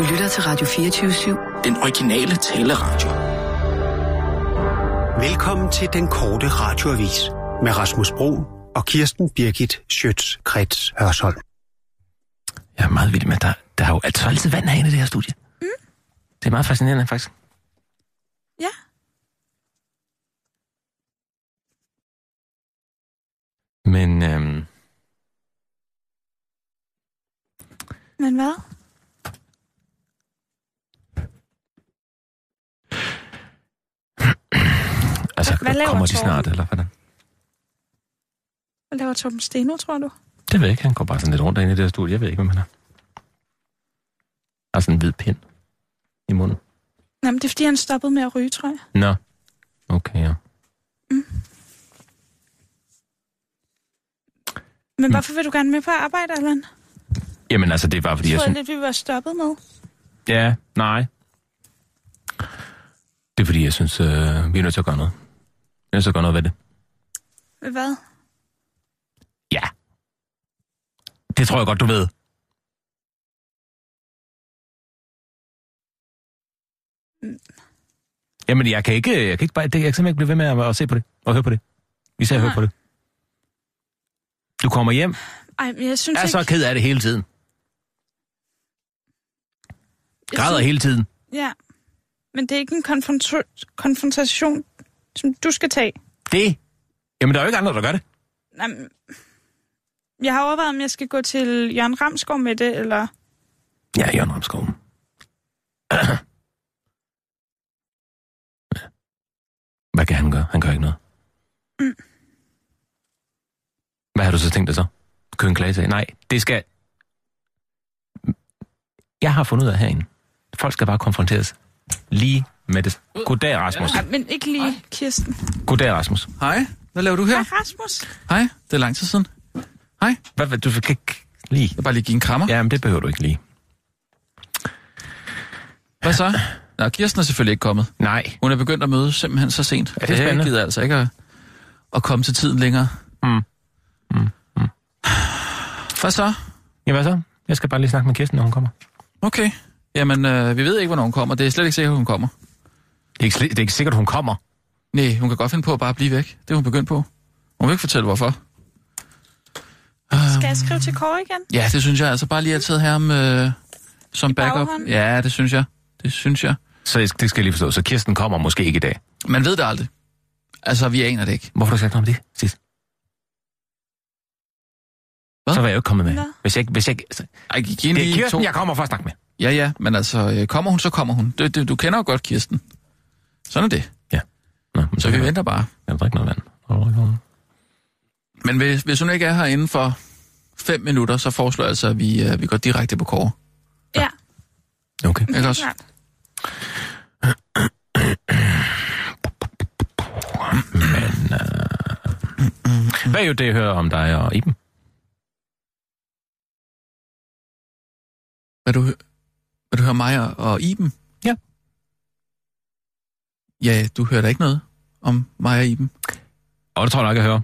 Du lytter til Radio 24-7. Den originale taleradio. Velkommen til den korte radioavis med Rasmus Bro og Kirsten Birgit Schøtz-Krets Hørsholm. Jeg er meget vild med, at der, der er jo altså altid vand herinde i det her studie. Mm. Det er meget fascinerende, faktisk. Ja. Men øhm, Men hvad? Altså, Hvad laver kommer de Torben? snart, eller hvordan? Hvad laver Torben Steno, tror du? Det ved jeg ikke. Han går bare sådan lidt rundt inde i det her studie. Jeg ved ikke, hvem han er. Har sådan en hvid pind i munden. Jamen, det er fordi, han stoppede med at ryge, tror jeg. Nå. Okay, ja. Men hvorfor vil du gerne med på arbejde, Allan? Jamen altså, det er bare fordi, Jeg jeg troede synes... lidt, vi var stoppet med. Ja, nej. Det er fordi, jeg synes, øh, vi er nødt til at gøre noget. Er til at gøre noget ved det. Ved hvad? Ja. Det tror jeg godt, du ved. Jamen, jeg kan ikke, jeg kan ikke bare, det, jeg kan simpelthen ikke blive ved med at, at se på det, og høre på det. Især høre Nej. på det. Du kommer hjem, Ej, men jeg synes er så ikke... ked af det hele tiden. jeg Græder synes- hele tiden. Ja. Men det er ikke en konfronta- konfrontation, som du skal tage. Det? Jamen, der er jo ikke andre, der gør det. Jamen, jeg har overvejet, om jeg skal gå til Jørgen Ramskov med det, eller... Ja, Jørgen Ramskov. Hvad kan han gøre? Han gør ikke noget. Mm. Hvad har du så tænkt dig så? Købe en klagesag? Nej, det skal... Jeg har fundet ud af herinde. Folk skal bare konfronteres. Lige med det. Goddag, Rasmus. Ej, men ikke lige Kirsten. Goddag, Rasmus. Hej, hvad laver du her? Hej, Rasmus. Hej, det er lang tid siden. Hej, Hvad, hvad, du kan ikke lige... jeg bare lige give en krammer. Ja. Ja, men det behøver du ikke lige. Hvad så? Nå, Kirsten er selvfølgelig ikke kommet. Nej. Hun er begyndt at møde simpelthen så sent. Ja, det er spændende. Jeg gider altså ikke at, at komme til tiden længere. Mm. Mm, mm. Hvad så? Ja, hvad så? Jeg skal bare lige snakke med Kirsten, når hun kommer. Okay. Jamen, øh, vi ved ikke, hvornår hun kommer. Det er slet ikke sikkert, at hun kommer. Det er ikke, det er ikke sikkert, hun kommer. Nej, hun kan godt finde på at bare blive væk. Det er hun begyndt på. Hun vil ikke fortælle, hvorfor. Skal jeg skrive til Kåre igen? Ja, det synes jeg. Altså bare lige at tage ham øh, som I backup. baghånden? Ja, det synes jeg. Det synes jeg. Så det skal jeg lige forstå. Så Kirsten kommer måske ikke i dag. Man ved det aldrig. Altså, vi aner det ikke. Hvorfor du sagt noget om det sidst? Hvad? Så var jeg jo ikke kommet med. Hvad? Hvis jeg, ikke- hvis jeg, ikke- så, Ej, det er Kirsten, to. jeg kommer for at snakke med. Ja, ja, men altså, øh, kommer hun, så kommer hun. Det, det, du kender jo godt Kirsten. Sådan er det. Nå, men Så vi kan venter bare. Jeg drikke noget vand. Noget? Men hvis, hvis hun ikke er her inden for fem minutter, så foreslår jeg altså, at vi, øh, vi går direkte på kår. Ja. Okay. Ikke også? Klart. Men, øh, hvad er jo det, jeg hører om dig og Iben? Vil du, vil du høre mig og, og Iben? Ja. Du hører da ikke noget om mig og Iben. Og det tror jeg nok, jeg hører.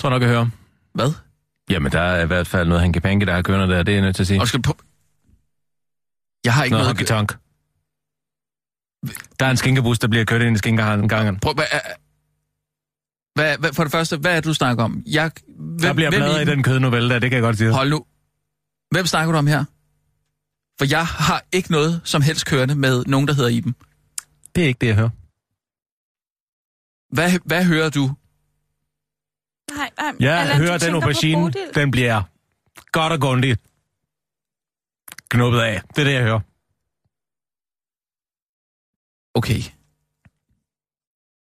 Tror jeg nok, jeg hører. Hvad? Jamen, der er i hvert fald noget hanky-panky, der har kørende der. Det er jeg nødt til at sige. Og skal på... Jeg har ikke Noget noget... honky-tonk. Der er en skinkebus, der bliver kørt ind i skinkegangen. Prøv, hvad, hvad, hvad, for det første, hvad er det, du snakker om? Jeg, hvem, Der bliver bladret i den kødnovelle der, det kan jeg godt sige. Hold nu. Hvem snakker du om her? For jeg har ikke noget som helst kørende med nogen, der hedder Iben. Det er ikke det, jeg hører. Hvad, hvad hører du? Nej, nej, Jeg Allan, hører den aubergine, den bliver godt og grundigt knuppet af. Det er det, jeg hører. Okay.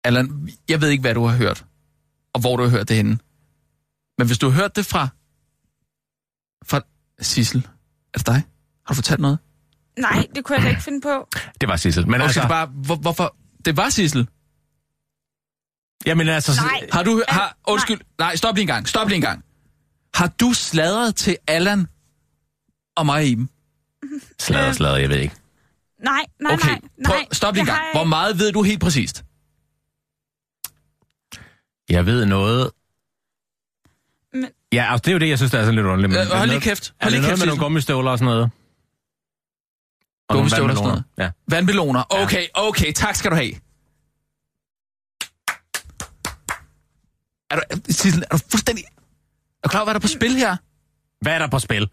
Allan, jeg ved ikke, hvad du har hørt, og hvor du har hørt det henne. Men hvis du har hørt det fra... Fra Sissel, er det dig? Har du fortalt noget? Nej, det kunne jeg da ikke finde på. Det var Sissel. Men Okay, altså, det bare, hvor, hvorfor? Det var Sissel. jamen altså, Nej. Har du... Har, undskyld. Nej, stop lige en gang. Stop lige en gang. Har du sladret til Allan og mig, Iben? slader, slader, jeg ved ikke. Nej, nej, Okay, nej. prøv, nej. stop lige en gang. Hvor meget ved du helt præcist? Jeg ved noget... Men- Ja, altså, det er jo det, jeg synes, der er sådan lidt underligt. Men, Øh, hold er det lige kæft. Er Hold det lige noget kæft, med nogle gummistøvler og sådan noget? Og Gummistøvler og sådan noget. Ja. Vandmeloner. Okay, okay, tak skal du have. Er du, Sissel, er du fuldstændig... Er du klar over, hvad der er på spil her? Hvad er der på spil?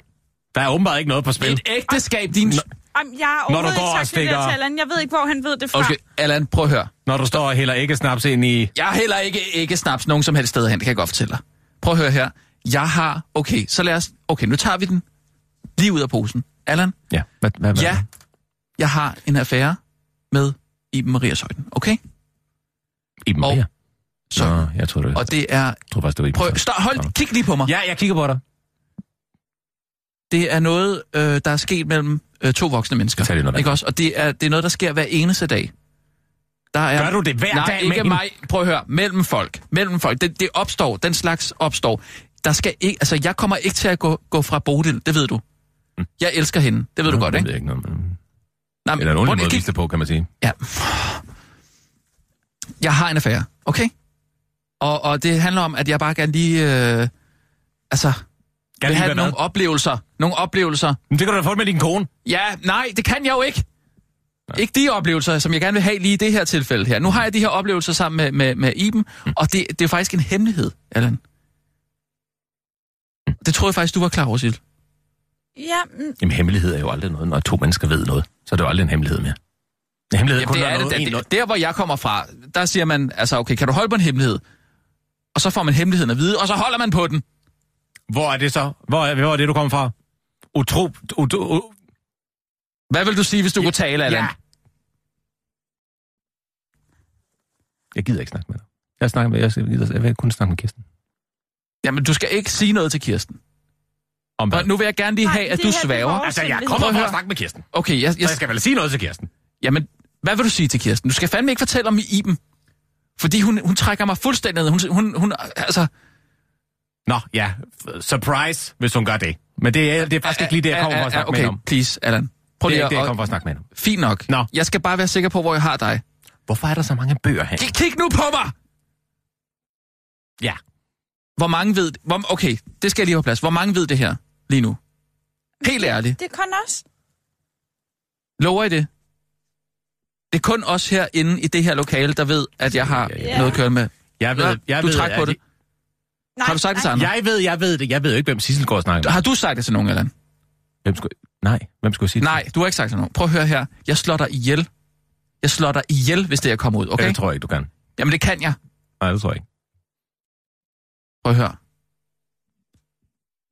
Der er åbenbart ikke noget på spil. Et ægteskab, din... Jamen, jeg har Når du overhovedet går og ikke sagt det der stikker- til Allan. Jeg ved ikke, hvor han ved det fra. Okay, Allan, prøv at høre. Når du står og hælder ikke snaps ind i... Jeg heller ikke, ikke snaps nogen som helst sted hen, det kan jeg godt fortælle dig. Prøv at høre her. Jeg har... Okay, så lad os... Okay, nu tager vi den lige ud af posen. Allan, Ja, hvad, hvad, hvad? ja, jeg har en affære med Iben Maria Søjden, okay? I dem, Og-. Så, Nå, jeg tror det. og det er... Jeg tror faktisk, det var i dem. Prøv, stop, hold, kig lige på mig. Ja, jeg kigger på dig. Det er noget, øh, der er sket mellem øh, to voksne mennesker. Lige noget, ikke også? Og det er, det er noget, der sker hver eneste dag. Der er, Gør du det hver nej, dag med ikke mig. Prøv at høre. Mellem folk. Mellem folk. Det, det opstår. Den slags opstår. Der skal ikke, altså, jeg kommer ikke til at gå, gå fra Bodil. Det ved du. Jeg elsker hende. Det ved du godt, ikke? ved ikke noget. men- Nej, Eller en ordentlig måde at vise det på, kan man sige. Ja. Jeg har en affære, okay? Og, og det handler om, at jeg bare gerne lige... Øh, altså, vil lige have nogle hvad? oplevelser. Nogle oplevelser. Men det kan du da få med din kone. Ja, nej, det kan jeg jo ikke. Ikke de oplevelser, som jeg gerne vil have lige i det her tilfælde her. Nu har jeg de her oplevelser sammen med, med, med Iben, Mm. og det, det er faktisk en hemmelighed, Allan. Det troede jeg faktisk, du var klar over, Sil. Ja, mm, Jamen, hemmelighed er jo aldrig noget, når to mennesker ved noget. Så er det jo aldrig en hemmelighed mere. En hemmelighed er kun, det er det, noget, det, en, det, der, hvor jeg kommer fra, der siger man, altså okay, kan du holde på en hemmelighed? Og så får man hemmeligheden at vide, og så holder man på den. Hvor er det så? Hvor er, hvor er det, du kommer fra? Utro... Ut, ut, Hvad vil du sige, hvis du kunne tale, Allan? Ja. Jeg gider ikke snakke med dig. Jeg, snakker med, jeg, gider, jeg vil kun snakke med Kirsten. Jamen, du skal ikke sige noget til Kirsten. Om hvad? Og nu vil jeg gerne lige Nej, have, at det du er vores- Altså, jeg kommer at for høre. at snakke med Kirsten. Okay, jeg, Så jeg, jeg skal vel sige noget til Kirsten. jamen, hvad vil du sige til Kirsten? Du skal fandme ikke fortælle om Iben. Fordi hun, hun trækker mig fuldstændig ned. Hun, hun, hun, altså, Nå, ja. Surprise, hvis hun gør det. Men det er, det er faktisk ikke lige det, jeg kommer for at snakke okay, med om. please, Allan. Prøv Det er lige ikke det, jeg at... kommer for at snakke med hende om. Fint nok. Nå. Jeg skal bare være sikker på, hvor jeg har dig. Hvorfor er der så mange bøger her? Kig, kig nu på mig! Ja. Hvor mange ved... Hvor, okay, det skal jeg lige have på plads. Hvor mange ved det her lige nu? Helt ærligt. det er kun os. Lover I det? Det er kun os herinde i det her lokale, der ved, at jeg har Ja, ja. noget at køre med. Jeg ved, jeg du ved, træk på det. Nej, Har du sagt det til nej. andre? Jeg ved, jeg ved det. Jeg ved jo ikke, hvem Sissel går og snakker med. Har du sagt det til nogen, Allan? Hvem skulle... Nej, hvem skulle sige det Nej, du har ikke sagt det til nogen. Prøv at høre her. Jeg slår dig ihjel. Jeg slår dig ihjel, hvis det er kommet ud, okay? Ja, det tror jeg ikke, du kan. Jamen, det kan jeg. Nej, det tror jeg ikke. Prøv at høre.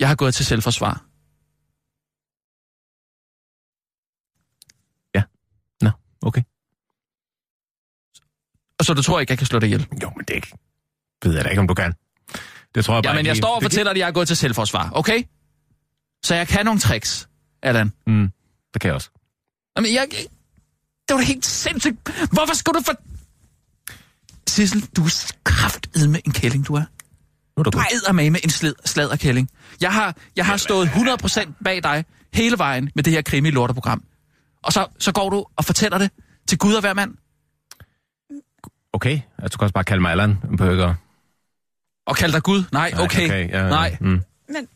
Jeg har gået til selvforsvar. Nå, okay. Og så du tror ikke, jeg kan slå dig ihjel? Jo, men det ikke. ved jeg da ikke, om du kan. Det tror jeg bare Jamen, jeg lige. står og fortæller, at jeg har gået til selvforsvar, okay? Så jeg kan nogle tricks, Allan. Mm, det kan jeg også. Jamen, jeg... Det var da helt sindssygt. Hvorfor skulle du for... Sissel, du er kraftet med en kælling, du er. Nu er du Du er med med en sled, sladderkælling. Jeg har, jeg har stået 100% bag dig hele vejen med det her krimi-lorteprogram. Og så, så går du og fortæller det til Gud og hver mand. Okay, altså, du kan også bare kalde mig Allan Burger. Og kalde dig Gud? Nej, Nej, okay. okay, ja, Nej. Mm. Men,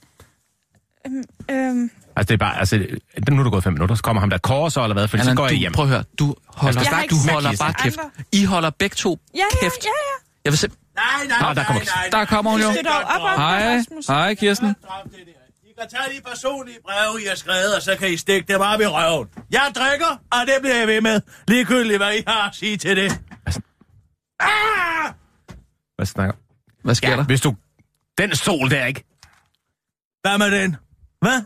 øhm, øhm, Altså, det er bare, altså, det- nu er du gået fem minutter, så kommer ham der kår så, eller hvad, for så Allan, går jeg du, hjem. prøv at høre. Du holder, Jeg har du holder det bare kæft. I holder begge to ja, ja, kæft. ja, ja. Jeg vil simp- Nej, nej, Nå, nej, der kommer- nej, Der kommer hun jo. Hej. Hej, Kirsten. Drop det der. I kan tage de personlige breve, I har skrevet, og så kan I stikke dem op i røven. Jeg drikker, og det bliver jeg ved med. Ligegyldigt, hvad I har at sige til det. Ah! Hvad snakker Hvad sker Ja, der? hvis du... Den sol der, ikke? Hvad med den? Hvad?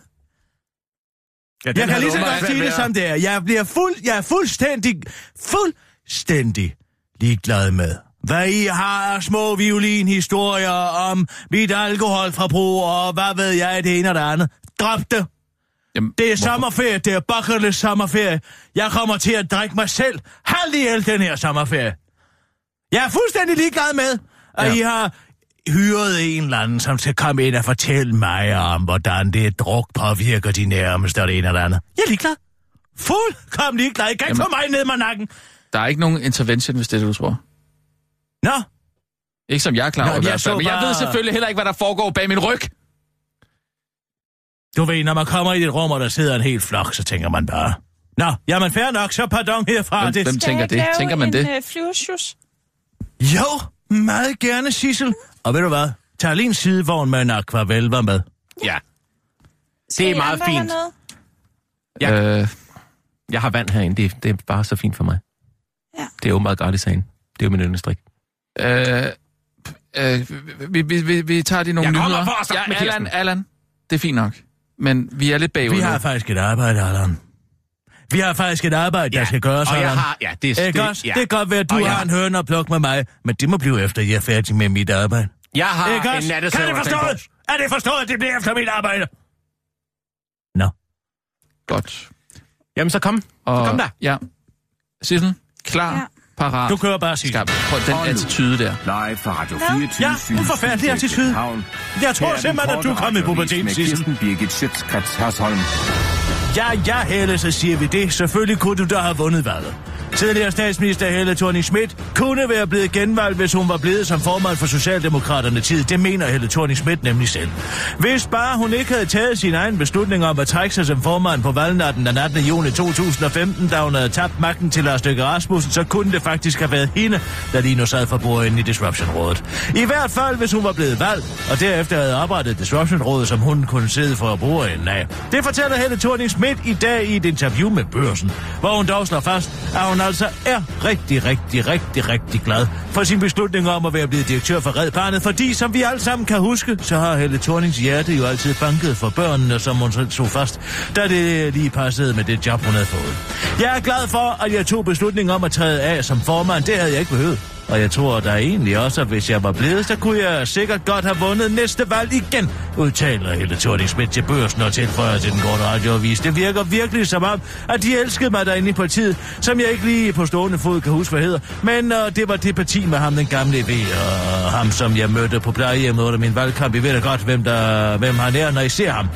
Ja, Jeg kan lige så godt sige det som det er. Jeg, bliver fuld, jeg er fuldstændig, fuldstændig ligeglad med, hvad I har af små violinhistorier om mit alkoholforbrug og hvad ved jeg, det ene og det andet. Drop det. Jamen, Det er hvorfor? sommerferie, det er bucket list sommerferie. Jeg kommer til at drikke mig selv halvt ihjel den her sommerferie. Jeg er fuldstændig ligeglad med, at Ja. I har hyret en eller anden, som skal komme ind og fortælle mig om, hvordan det druk påvirker de nærmeste og det ene og det andet. Jeg er ligeglad. Fuldkommen ligeglad. I kan ikke få mig ned med nakken. Der er ikke nogen intervention, hvis det er det, du tror. Nå, Ikke som jeg er klar over i jeg hvert fald. så Men jeg ved selvfølgelig heller ikke, hvad der foregår bag min ryg. du ved, når man kommer i et rum, og der sidder en hel flok, så tænker man bare, Nå, jamen fair nok, så pardon herfra. Hvem, det... hvem tænker det? Tænker man en, det? Øh? Jo, meget gerne, Sissel. Og ved du hvad? Tag lige en sidevogn med en aquavel var med. Ja. Skal Det er meget fint. noget? Ja. Øh, Jeg har vand herinde. Det, det er bare så fint for mig. Ja. Det er åbenbart gratis herinde. Det er jo min yndlingsdrik. Øh, øh, vi, vi, vi, vi tager de nogle Jeg kommer nyheder. for at snakke med Allan. Allan, det er fint nok. Men vi er lidt bagud Vi nu. har faktisk et arbejde, Allan. Vi har faktisk et arbejde, der skal gøres, og jeg Allan. har... Ja, det, Ikke det, også? ja. Det kan godt være, at du Og jeg har en høne at plukke med mig, men det må blive efter, at jeg er færdig med mit arbejde. Jeg har Ikke en også? Kan nattesøvn. det forstås? Er det forstået, at det bliver efter mit arbejde? Nå. Godt. Jamen, så kom. Og, Så kom der. Ja. Sissel, klar, Ja. Parat. Du kører bare, Sissel. Skarp. Prøv den attitude der. Live fra Radio Nå. 24 Ja, en forfærdelig attitude. Jeg tror simpelthen, at du er kommet i puberteten, Sissel. Kirsten Birgit Schøtzgrads Hasholm. Ja, ja, Helle, så siger vi det. Selvfølgelig kunne du da have vundet valget. Tidligere statsminister Helle thorning Schmidt kunne være blevet genvalgt, hvis hun var blevet som formand for Socialdemokraterne tid. Det mener Helle thorning Schmidt nemlig selv. Hvis bare hun ikke havde taget sin egen beslutning om at trække sig som formand på valgnatten den 18. juni 2015, da hun havde tabt magten til Lars Løkke Rasmussen, så kunne det faktisk have været hende, der lige nu sad for bordenden i Disruption-rådet. I hvert fald, hvis hun var blevet valgt, og derefter havde oprettet Disruption-rådet, som hun kunne sidde for bordenden af. Det fortæller Helle thorning Schmidt i dag i et interview med børsen, hvor hun dog slår fast, at hun altså er rigtig, rigtig, rigtig, rigtig glad for sin beslutning om at være blevet direktør for Red Barnet, fordi som vi alle sammen kan huske, så har Helle Thornings hjerte jo altid banket for børnene, som hun selv tog fast, da det lige passede med det job, hun havde fået. Jeg er glad for, at jeg tog beslutningen om at træde af som formand. Det havde jeg ikke behøvet. Og jeg tror da egentlig også, at hvis jeg var blevet, så kunne jeg sikkert godt have vundet næste valg igen, udtaler Helle thorning Schmidt til børsen og tilføjer til den korte radioavis. Det virker virkelig som om, at de elskede mig derinde i partiet, som jeg ikke lige på stående fod kan huske, hvad hedder. Men uh, det var det parti med ham, den gamle V, og ham, som jeg mødte på plejehjemmet under min valgkamp. I ved da godt, hvem, der, hvem han er, når I ser ham.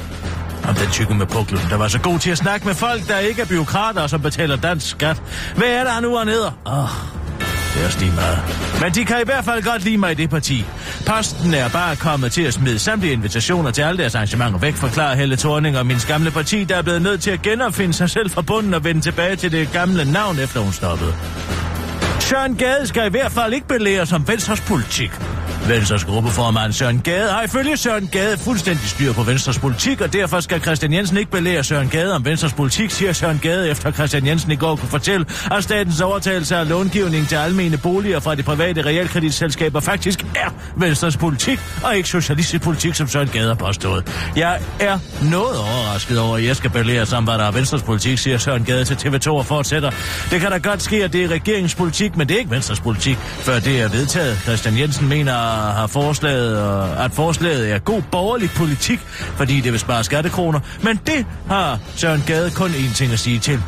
Om den tykke med puklen, der var så god til at snakke med folk, der ikke er byråkrater, og som betaler dansk skat. Hvad er der nu, hernede? Åh, oh, det er også lige meget. Men de kan i hvert fald godt lide mig i det parti. Posten er bare kommet til at smide samtlige invitationer til alle deres arrangementer væk, forklarer Helle Thorning og min gamle parti, der er blevet nødt til at genopfinde sig selv fra bunden og vende tilbage til det gamle navn, efter hun stoppede. Søren Gade skal i hvert fald ikke belære som Venstres politik. Venstres gruppeformand Søren Gade har ifølge Søren Gade fuldstændig styr på Venstres politik, og derfor skal Christian Jensen ikke belære Søren Gade om Venstres politik, siger Søren Gade, efter Christian Jensen i går kunne fortælle, at statens overtagelse af långivning til almene boliger fra de private realkreditselskaber faktisk er Venstres politik, og ikke socialistisk politik, som Søren Gade har påstået. Jeg er noget overrasket over, at jeg skal belære som, hvad der er Venstres politik, siger Søren Gade til TV2 og fortsætter. Det kan da godt ske, at det er regeringspolitik, men det er ikke Venstres politik, før det er vedtaget. Christian Jensen mener, har forslaget, at forslaget er god borgerlig politik, fordi det vil spare skattekroner. Men det har Søren Gade kun én ting at sige til.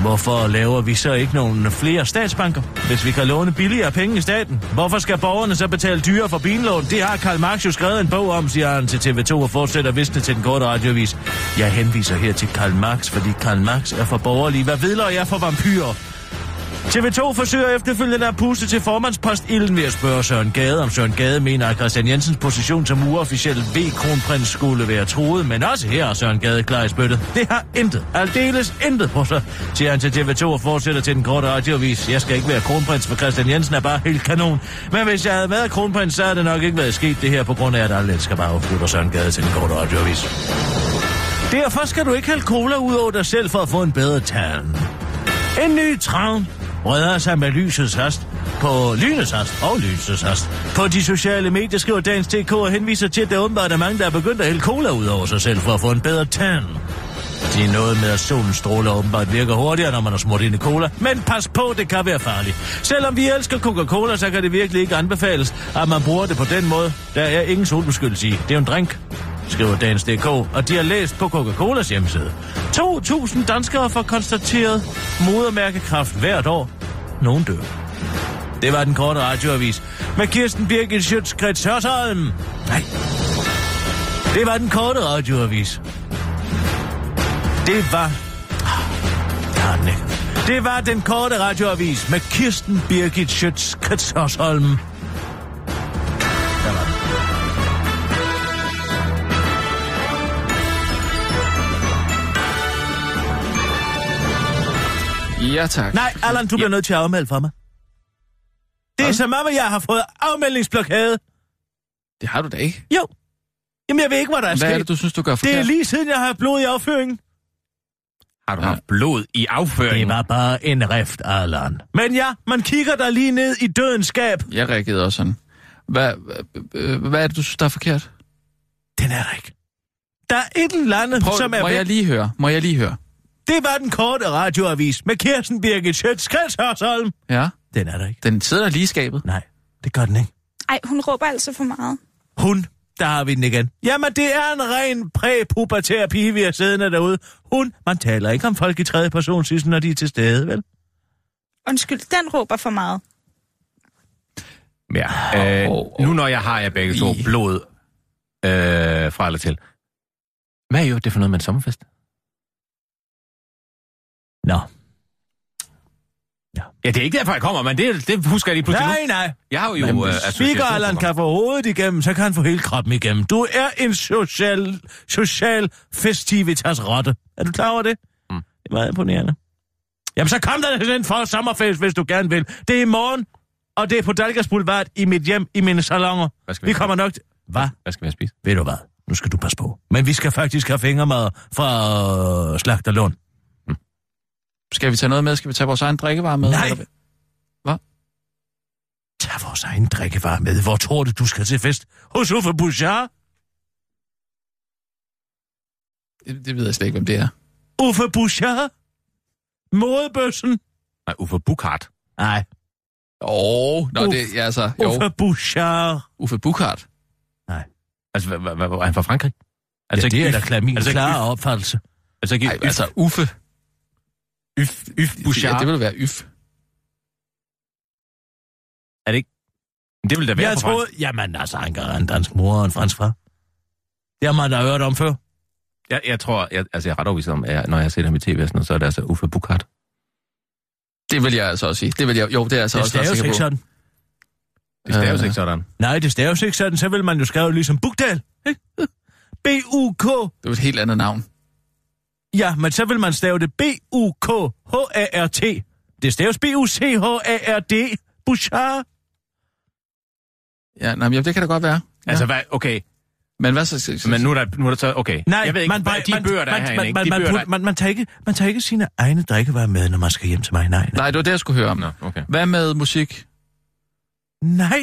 Hvorfor laver vi så ikke nogen flere statsbanker, hvis vi kan låne billigere penge i staten? Hvorfor skal borgerne så betale dyre for billån? Det har Karl Marx jo skrevet en bog om, siger han til TV2 og fortsætter visne til den korte radiovis. Jeg henviser her til Karl Marx, fordi Karl Marx er for borgerlig. Hvad vedler jeg for vampyrer? TV2 forsøger efterfølgende at puste til formandspost ilden ved at spørge Søren Gade, om Søren Gade mener, at Christian Jensens position som uofficiel V-kronprins skulle være troet, men også her er Søren Gade klar i spyttet. Det har intet, aldeles intet på sig, siger han til TV2 og fortsætter til den korte radiovis. Jeg skal ikke være kronprins, for Christian Jensen er bare helt kanon. Men hvis jeg havde været kronprins, så havde det nok ikke været sket det her, på grund af, at alle elsker bare afslutter Søren Gade til den korte radiovis. Derfor skal du ikke hælde cola ud over dig selv for at få en bedre tand. En ny travn breder sig med lysets hast på lynets hast og lysets hast. På de sociale medier skriver Dagens TK og henviser til, at der åbenbart er mange, der er begyndt at hælde cola ud over sig selv for at få en bedre tan. Det er noget med, at solens stråler åbenbart virker hurtigere, når man har smurt ind i cola. Men pas på, det kan være farligt. Selvom vi elsker Coca-Cola, så kan det virkelig ikke anbefales, at man bruger det på den måde. Der er ingen solbeskyttelse i. Det er jo en drink skriver Dagens.dk, og de har læst på Coca-Colas hjemmeside. 2.000 danskere får konstateret modermærkekræft hvert år. Nogen dør. Det var den korte radioavis med Kirsten Birgit Schøtz-Krets Hørsholm. Nej. Det var den korte radioavis. Det var... Ikke. Det var den korte radioavis med Kirsten Birgit var den. Ja, tak. Nej, Allan, du bliver nødt til at afmelde for mig. Det er Hvad? som om, at jeg har fået afmeldingsblokade. Det har du da ikke. Jo. Jamen, jeg ved ikke, hvad der er Hvad er sket. det, du synes, du gør Det forkert? er lige siden, jeg har blod i afføringen. Har du haft blod i afføringen? Det var bare en rift, Allan. Men ja, man kigger der lige ned i dødens skab. Jeg reagerede også sådan. Hvad, hvad, hvad er det, du synes, der er forkert? Den er der ikke. Der er et eller andet, Prøv, som er må væk. jeg lige høre? Må jeg lige høre? Det var den korte radioavis med Kirsten Birgit Schøtz, Hørsholm. Ja? Den er der ikke. Den sidder der lige i skabet. Nej, det gør den ikke. Ej, hun råber altså for meget. Hun, der har vi den igen. Jamen, det er en ren præpubertær pige, vi har siddende derude. Hun, man taler ikke om folk i tredje person, synes, når de er til stede, vel? Undskyld, den råber for meget. Ja. Øh, Åh, åh, nu når jeg har jer begge to I. blod øh, fra eller til. Hvad er jo det for noget med en sommerfest? Nå. Ja, det er ikke derfor, jeg kommer, men det, det husker jeg lige pludselig Nej, nu. nej. Jeg har jo Men øh, hvis Allan kan få hovedet igennem, så kan han få hele kroppen igennem. Du er en social, social festivitas rotte. Er du klar over det? Mm. Det er meget imponerende. Jamen, så kom der til den for sommerfest, hvis du gerne vil. Det er i morgen, og det er på Dalgas Boulevard i mit hjem, i mine salonger. Hvad skal Vi vi kommer nok... til- Hvad? Hvad skal vi have spist? Ved du hvad? Nu skal du passe på. Men vi skal faktisk have fingermad fra øh, Slagterlund. Skal vi tage noget med? Skal vi tage vores egen drikkevarer med? Nej. Eller- Tag vores egen drikkevarer med. Hvor tror du, du skal til fest? Hos Uffe Bouchard? Det, det ved jeg slet ikke, hvem det er. Uffe Bouchard? Modebøssen? Nej, Uffe Bukart. Nej, Åh, oh, nå, Uf. det er altså... Jo, Uffe Bouchard. Uffe Bukart. Altså, hvad, hvad, hvad, var han fra Frankrig? Altså, ja, det er da klar, min altså, klare opfattelse. Altså, ikke Nej, Yf, altså Uffe. Yf, Yf Bouchard. Ja, det vil være Yf. det vil da være Jeg på troede, jamen altså, han kan en dansk mor og en fransk far. Det har man da hørt om før. Jeg, jeg tror, jeg, altså jeg er ret overbevist om, at når jeg har set ham i tv, og sådan noget, så er det altså Uffe Bukart. Det vil jeg altså også sige. Det vil jeg, jo, det er jeg så Det også ret sikker ikke på. sådan. Det staves Øh. ikke sådan. Nej, det staves ikke sådan. Så vil man jo skrive ligesom Bugdal. ikke? B-U-K. Det er jo et helt andet navn. Ja, men så vil man stave det B-U-K-H-A-R-T. Det staves B-U-C-H-A-R-D. Bouchard. Ja, nej, men det kan da godt være. Ja. Altså, hvad, okay, men hvad så? så, så men nu er der, nu er der så, okay. Nej, jeg ved ikke, man, hvad, de man, bøger, der man, er herinde, man, ikke? De man, bøger, man, der... man, man, tager ikke, man tager ikke sine egne drikkevarer med, når man skal hjem til mig. Nej, nej. Nej, det var det, jeg skulle høre om. Nå, okay. Hvad med musik? Nej,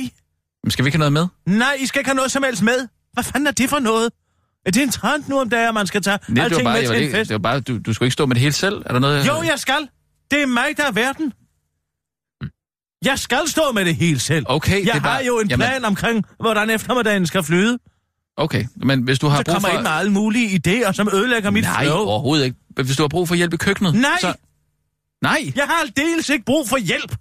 Men Skal vi ikke have noget med? nej, I skal ikke have noget som helst med. Hvad fanden er det for noget? Er det en trend nu om dagen, at man skal tage Nej, det alting bare, med til en fest? det var bare du, du skulle ikke stå med det hele selv. Er der noget? Jo, jeg skal. Det er mig, der er verden. Jeg skal stå med det hele selv. Okay, det jeg bare, har jo en plan Jamen, omkring, hvordan eftermiddagen skal flyde. okay, men hvis du har Så brug kommer for... jeg ind med alle mulige idéer, som ødelægger mit Nej, flow. overhovedet ikke. Hvis du har brug for hjælp i køkkenet, Nej. så... Nej! Jeg har aldeles ikke brug for hjælp.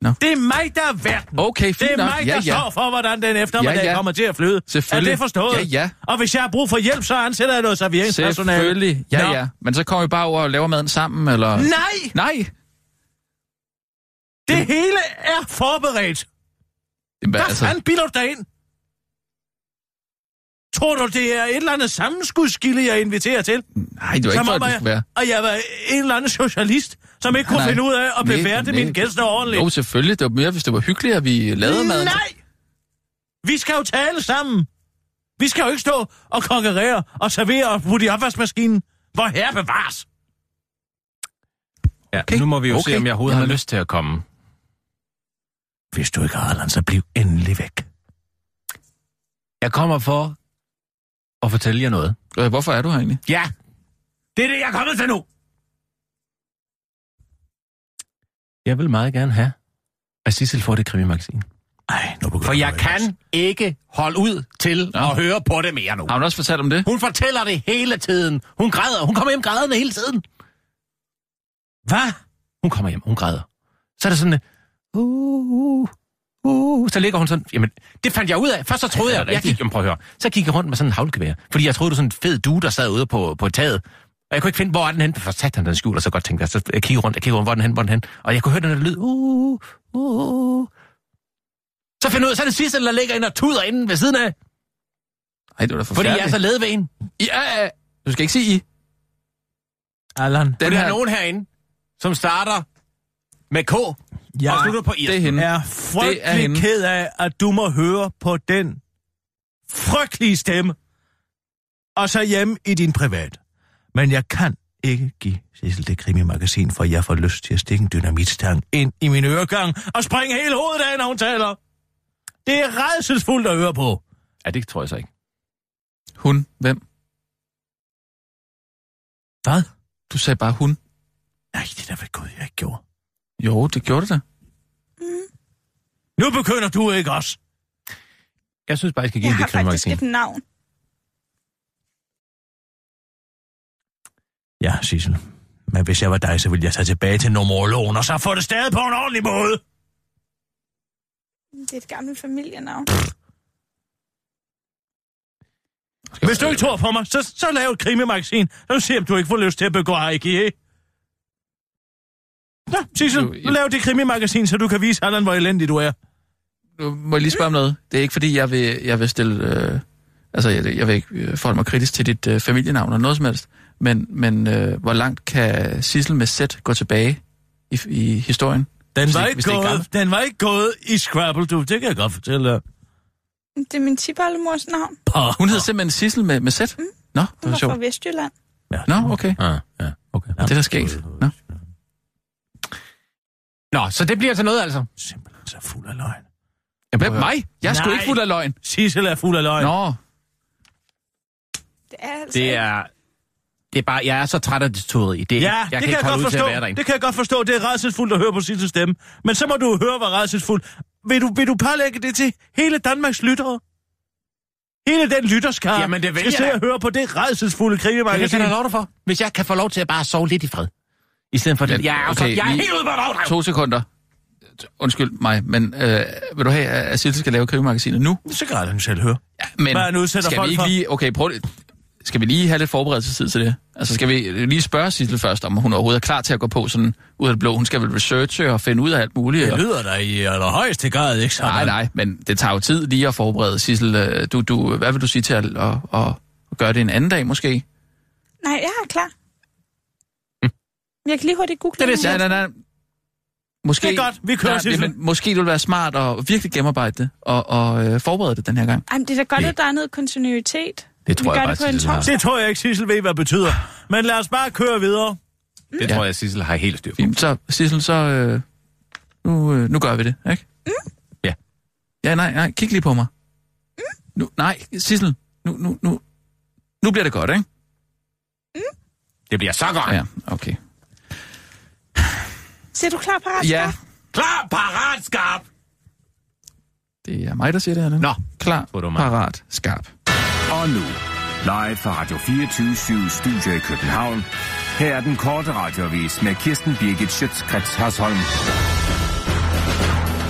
Nå. Det er mig, der er verden. Okay, Det fint er nok. mig, ja, der ja. står for, hvordan den eftermiddag Ja, ja. kommer til at flyde. Selvfølgelig. Er det forstået? Ja, ja. Og hvis jeg har brug for hjælp, så ansætter jeg noget serveringspersonale. Selvfølgelig. Ja, Nå. ja. Men så kommer vi bare over og laver maden sammen, eller... Nej! Nej! Det hele er forberedt. Jamen, Hvad altså, fanden bilder du dig ind? Tror du, det er et eller andet sammenskudskilde, jeg inviterer til? nej, det var ikke at det jeg, skulle være... og jeg var en eller anden socialist, som ikke kunne Nej, finde ud af at nej, beværte nej. mine gæster ordentligt. Jo, selvfølgelig. Det var mere, hvis det var hyggeligt, at vi lavede maden. Nej! Vi skal jo tale sammen. Vi skal jo ikke stå og konkurrere og servere og putte i opvaskemaskinen. Hvor herre bevares. Ja, Okay. nu må vi jo okay. Okay. se, om jeg overhovedet Jamen. har lyst til at komme. Hvis du ikke har Allan, så bliv endelig væk. Jeg kommer for at fortælle jer noget. Øh, Hvorfor er du her egentlig? Ja, det er det, jeg er kommet til nu. Jeg vil meget gerne have, at Sissel får det krimimagasin. Ej, nu For jeg kan ikke holde ud til Nå. at høre på det mere nu. Har hun også fortalt om det? Hun fortæller det hele tiden. Hun græder. Hun kommer hjem grædende hele tiden. Hvad? Hun kommer hjem, hun græder. Så er det sådan, øh, uh, uh, så ligger hun sådan, jamen, det fandt jeg ud af. Først så troede Ja, jeg, jeg gik, jamen, prøv at høre. Så gik jeg rundt med sådan en havlgevær, fordi jeg troede, det var sådan en fed due, der sad ude på, på taget. Og jeg kunne ikke finde, hvor er den hen. For sat han den skjult, og så godt tænkte jeg, så jeg kigger rundt, jeg kigger rundt, hvor er den hen, hvor er den hen. Og jeg kunne høre den der lyd, uh, uh, uh. Så finder ud af, så er det sidste, der ligger inde og tuder inde ved siden af, Nej, det var da fordi jeg er så led ved en. Ja. Du skal ikke sige I. Allan. Den Fordi der her... er nogen herinde, som starter med K Jeg og slutter på Det er hende. er Det er frygtelig hende. ked af, at du må høre på den frygtelige stemme. Og så hjem i din privat. Men jeg kan ikke give Sissel det krimi-magasin, for jeg får lyst til at stikke en dynamitstang ind i min øregang og springe hele hovedet af, når hun taler. Det er redselsfuldt at høre på. Ja, det tror jeg så ikke. Hun. Hvem? Hvad? Du sagde bare hun. Nej, det er da vel gud, jeg ikke gjorde. Jo, det gjorde det da. Nu begynder du ikke også. Jeg synes bare, jeg skal give Jeg har det faktisk krimi-magasin. et navn. Ja, Sissel. Men hvis jeg var dig, så ville jeg tage tilbage til numerologen, og så få det stadig på en ordentlig måde. Det er et gammelt familienavn. Hvis du ikke tror på mig, så, så lav et krimi-magasin. Så se, om du ikke får lyst til at begå Aiki. Nå, Sissel, nu lav det krimi-magasin, så du kan vise Allan, hvor elendig du er. Nu må jeg lige spørge om noget. Det er ikke fordi, jeg vil, jeg vil stille... Øh, altså, jeg, jeg vil ikke øh, forholde mig kritisk til dit øh, familienavn eller noget som helst. Men, men øh, hvor langt kan Sissel med Z gå tilbage i, i historien? Den var, ikke er gået, den var ikke gået i Scrabble, du. Det kan jeg godt fortælle dig. Det er min tipoldemors navn. Hun hedder simpelthen Sissel med, med Z? Nå, det Hun var var fra sjovt. Vestjylland. Ja, Nå, okay. Ah, ja, okay. Det er da sket. Nå. Nå, så det bliver til noget, altså. Simpelthen så fuld af løgn. Ja, hvem mig? Jeg er sgu ikke fuld af løgn. Sissel er fuld af løgn. Nå, Det er altså Det er... Det er bare, jeg er så træt af det teori. Det, Ja, jeg det kan kan ikke jeg godt ud til at forstå. være derinde. Det kan jeg godt forstå. Det er redselsfuldt at høre på Sissels stemme. Men så må du høre, hvor redselsfuldt. Vil du, vil du pålægge det til hele Danmarks lyttere? Hele den lytterskar Jamen, det vil skal jeg da. og høre på det redselsfulde Men det krimi-magasin. kan jeg love dig for. Hvis jeg kan få lov til at bare sove lidt i fred. I stedet for det. Jeg er, okay, okay, jeg er helt ude på et to sekunder. Undskyld mig, men øh, vil du have, at Sissel skal lave krigmagasinet nu? Så kan han selv høre. Ja, men Hvad udsætter skal folk vi ikke for? lige... Okay, prøv det. Skal vi lige have lidt forberedelsestid til det? Altså, skal vi lige spørge Sissel først, om hun overhovedet er klar til at gå på sådan ud af det blå? Hun skal vel researche og finde ud af alt muligt. Det lyder da i allerhøjeste grad, ikke sådan? Nej, nej, men det tager jo tid lige at forberede. Sissel, øh, du, du, hvad vil du sige til at, at, at, at gøre det en anden dag måske? Nej, jeg er klar. Jeg kan lige hurtigt google Det er det, nu. Ja, nej, nej. Måske, Det er godt, vi kører, nej, men Måske det vil være smart at virkelig gennemarbejde det og, og øh, forberede det den her gang. Ej, men det er da godt, at der er noget kontinuitet. Det tror Vi jeg gør bare, det på en. Det tror jeg ikke, Sissel ved, hvad det betyder. Men lad os bare køre videre. Det tror jeg, Sissel har helt styr på. Fint, så Sissel, så øh, nu, øh, nu gør vi det, ikke? Mm. Ja. Ja, nej, nej, kig lige på mig. Mm. Nu, nej, Sissel, nu, nu, nu, nu bliver det godt, ikke? Det bliver så godt. Ja, okay. Ser du klar, parat? Ja, Klar, parat, skarp. det er mig, der siger det her. Nå, Klar, er du mig. parat, skarp. Og nu, live fra Radio 24 Studio i København. Her er den korte radiovis med Kirsten Birgit Schøtzgrads Hasholm.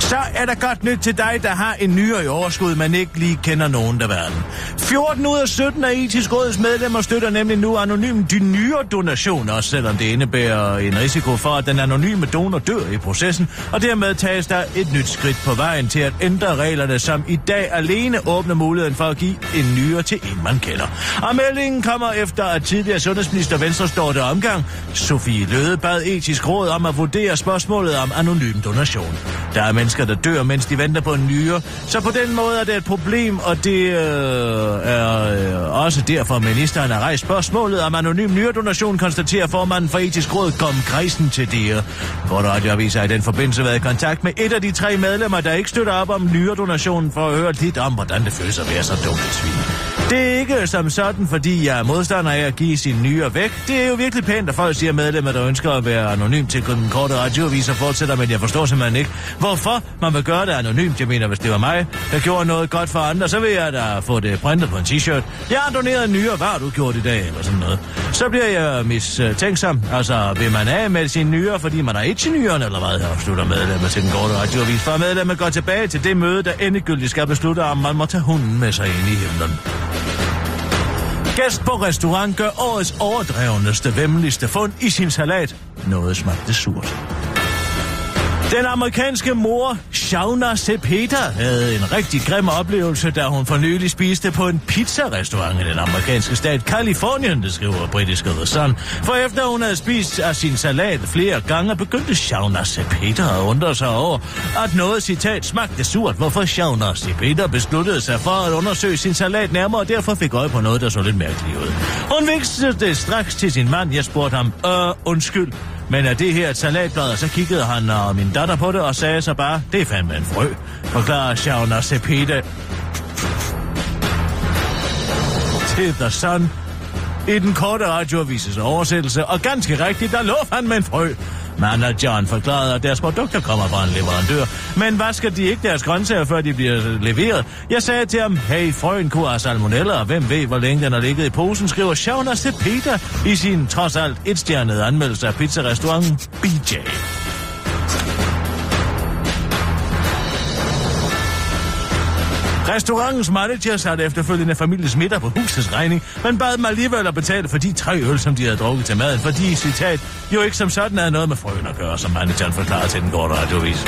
Så er der godt nyt til dig, der har en nyere i overskud, man ikke lige kender nogen der verden. 14 ud af 17 af etisk råds medlemmer støtter nemlig nu anonym de nyere donationer, også selvom det indebærer en risiko for, at den anonyme donor dør i processen, og dermed tages der et nyt skridt på vejen til at ændre reglerne, som i dag alene åbner muligheden for at give en nyere til en, man kender. Og meldingen kommer efter, at tidligere sundhedsminister Venstre står der omgang. Sofie Løde bad etisk råd om at vurdere spørgsmålet om anonym donation. Der er mennesker, der dør, mens de venter på en nyere, så på den måde er det et problem, og det øh, er øh, også derfor, ministeren har rejst spørgsmålet om anonym nyredonation, konstaterer formanden for etisk råd, kom krisen til det. Øh, Kort radioavis har i den forbindelse været i kontakt med et af de tre medlemmer, der ikke støtter op om nyredonationen, for at høre lidt om, hvordan det føles at være så dumt et svin. Det er ikke som sådan, fordi jeg er modstander af at give sin nyere væk. Det er jo virkelig pænt, at folk siger medlemmer, der ønsker at være anonym til den korte radioavis og fortsætter, men jeg forstår simpelthen ikke, hvorfor man vil gøre det anonymt. Jeg mener, hvis det var mig, der gjorde noget godt for andre, så vil jeg da få det printet på en t-shirt. Jeg har doneret en nyere, hvad har du gjort i dag, eller sådan noget. Så bliver jeg mistænksom. Altså, vil man af med sin nyere, fordi man har et til nyeren, eller hvad, Jeg slutter medlemmer til den korte radioavis. For medlemmer går tilbage til det møde, der endegyldigt skal beslutte, om man må tage hunden med sig ind i himlen. Gæst på restaurant gør årets overdrevneste, vemmeligste fund i sin salat. Noget smagte surt. Den amerikanske mor, Shauna Cepeda, havde en rigtig grim oplevelse, da hun for nylig spiste på en pizzarestaurant i den amerikanske stat Kalifornien, det skriver britiske The Sun. For efter hun havde spist af sin salat flere gange, begyndte Shauna Cepeda at undre sig over, at noget citat smagte surt, hvorfor Shauna Cepeda besluttede sig for at undersøge sin salat nærmere, og derfor fik øje på noget, der så lidt mærkeligt ud. Hun viksede det straks til sin mand. Jeg spurgte ham, øh, undskyld, men er det her et salatblad? Og så kiggede han og min datter på det og sagde så bare, det er fandme en frø, forklarer Shauna Cepeda til The Sun i den korte radioavises oversættelse, og ganske rigtigt, der lå han med en frø. Manager forklarede, at deres produkter kommer fra en leverandør. Men vasker de ikke deres grøntsager, før de bliver leveret? Jeg sagde til ham, hey, frøen kunne have salmonella, og hvem ved, hvor længe den har ligget i posen, skriver Shauna Cepeda i sin trods alt etstjernede anmeldelse af pizzarestauranten BJ. Restaurantens manager satte efterfølgende familiens middag på husets regning, men bad dem alligevel at betale for de tre øl, som de havde drukket til maden, fordi, citat, jo ikke som sådan havde noget med frøen at gøre, som manageren forklarede til den korte radiovis.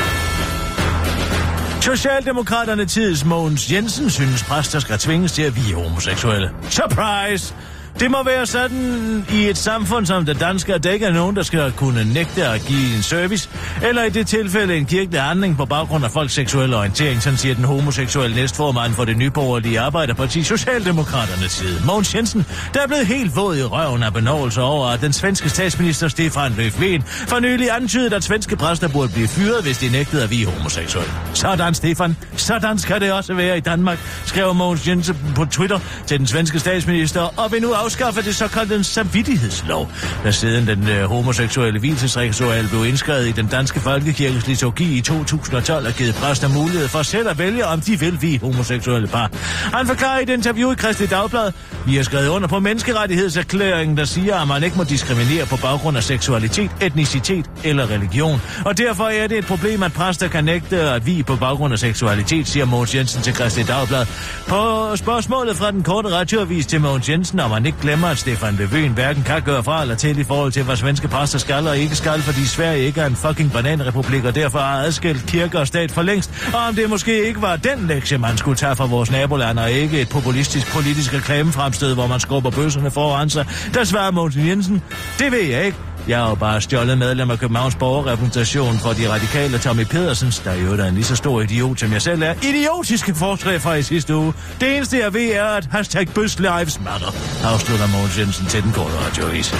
Socialdemokraterne tids Mogens Jensen synes præster skal tvinges til at vige homoseksuelle. Surprise! Det må være sådan i et samfund som det danske, at der ikke er nogen, der skal kunne nægte at give en service, eller i det tilfælde en kirkelig handling på baggrund af folks seksuelle orientering, sådan siger den homoseksuelle næstformand for det nyborgerlige Arbejderparti Socialdemokraternes side. Mogens Jensen, der er blevet helt våd i røven af benåelse over, at den svenske statsminister Stefan Löfven for nylig antydede, at svenske præster burde blive fyret, hvis de nægtede at vi homoseksuelle. Sådan, Stefan. Sådan skal det også være i Danmark, skrev Mogens Jensen på Twitter til den svenske statsminister, og vil nu afskaffe det såkaldte samvittighedslov, der siden den øh, homoseksuelle hvilesesritual blev indskrevet i den danske folkekirkes liturgi i 2012 og givet præster mulighed for selv at vælge, om de vil vi homoseksuelle par. Han forklarer i et interview i Kristi Dagblad, vi har skrevet under på menneskerettighedserklæringen, der siger, at man ikke må diskriminere på baggrund af seksualitet, etnicitet eller religion. Og derfor er det et problem, at præster kan nægte at vi på baggrund af seksualitet, siger Mogens Jensen til Kristi Dagblad. På spørgsmålet fra den korte radioavis til Mogens Jensen, om man ikke glemmer, at Stefan Löfven hverken kan gøre fra eller til i forhold til, hvad svenske præster skal og ikke skal, fordi Sverige ikke er en fucking bananrepublik, og derfor har adskilt kirke og stat for længst. Og om det måske ikke var den lektie, man skulle tage fra vores naboland, og ikke et populistisk politisk reklamefremstød, hvor man skubber bøsserne foran sig, der svarer Mogens Jensen, det ved jeg ikke. Jeg er jo bare stjålet medlem af Københavns borgerrepræsentation for de radikale Tommy Pedersens, der jo er en lige så stor idiot, som jeg selv er. Idiotiske forslag fra i sidste uge. Det eneste jeg ved er, at hashtag Bøs Lives Matter, afslutter Mogens Jensen til den korte radioavis.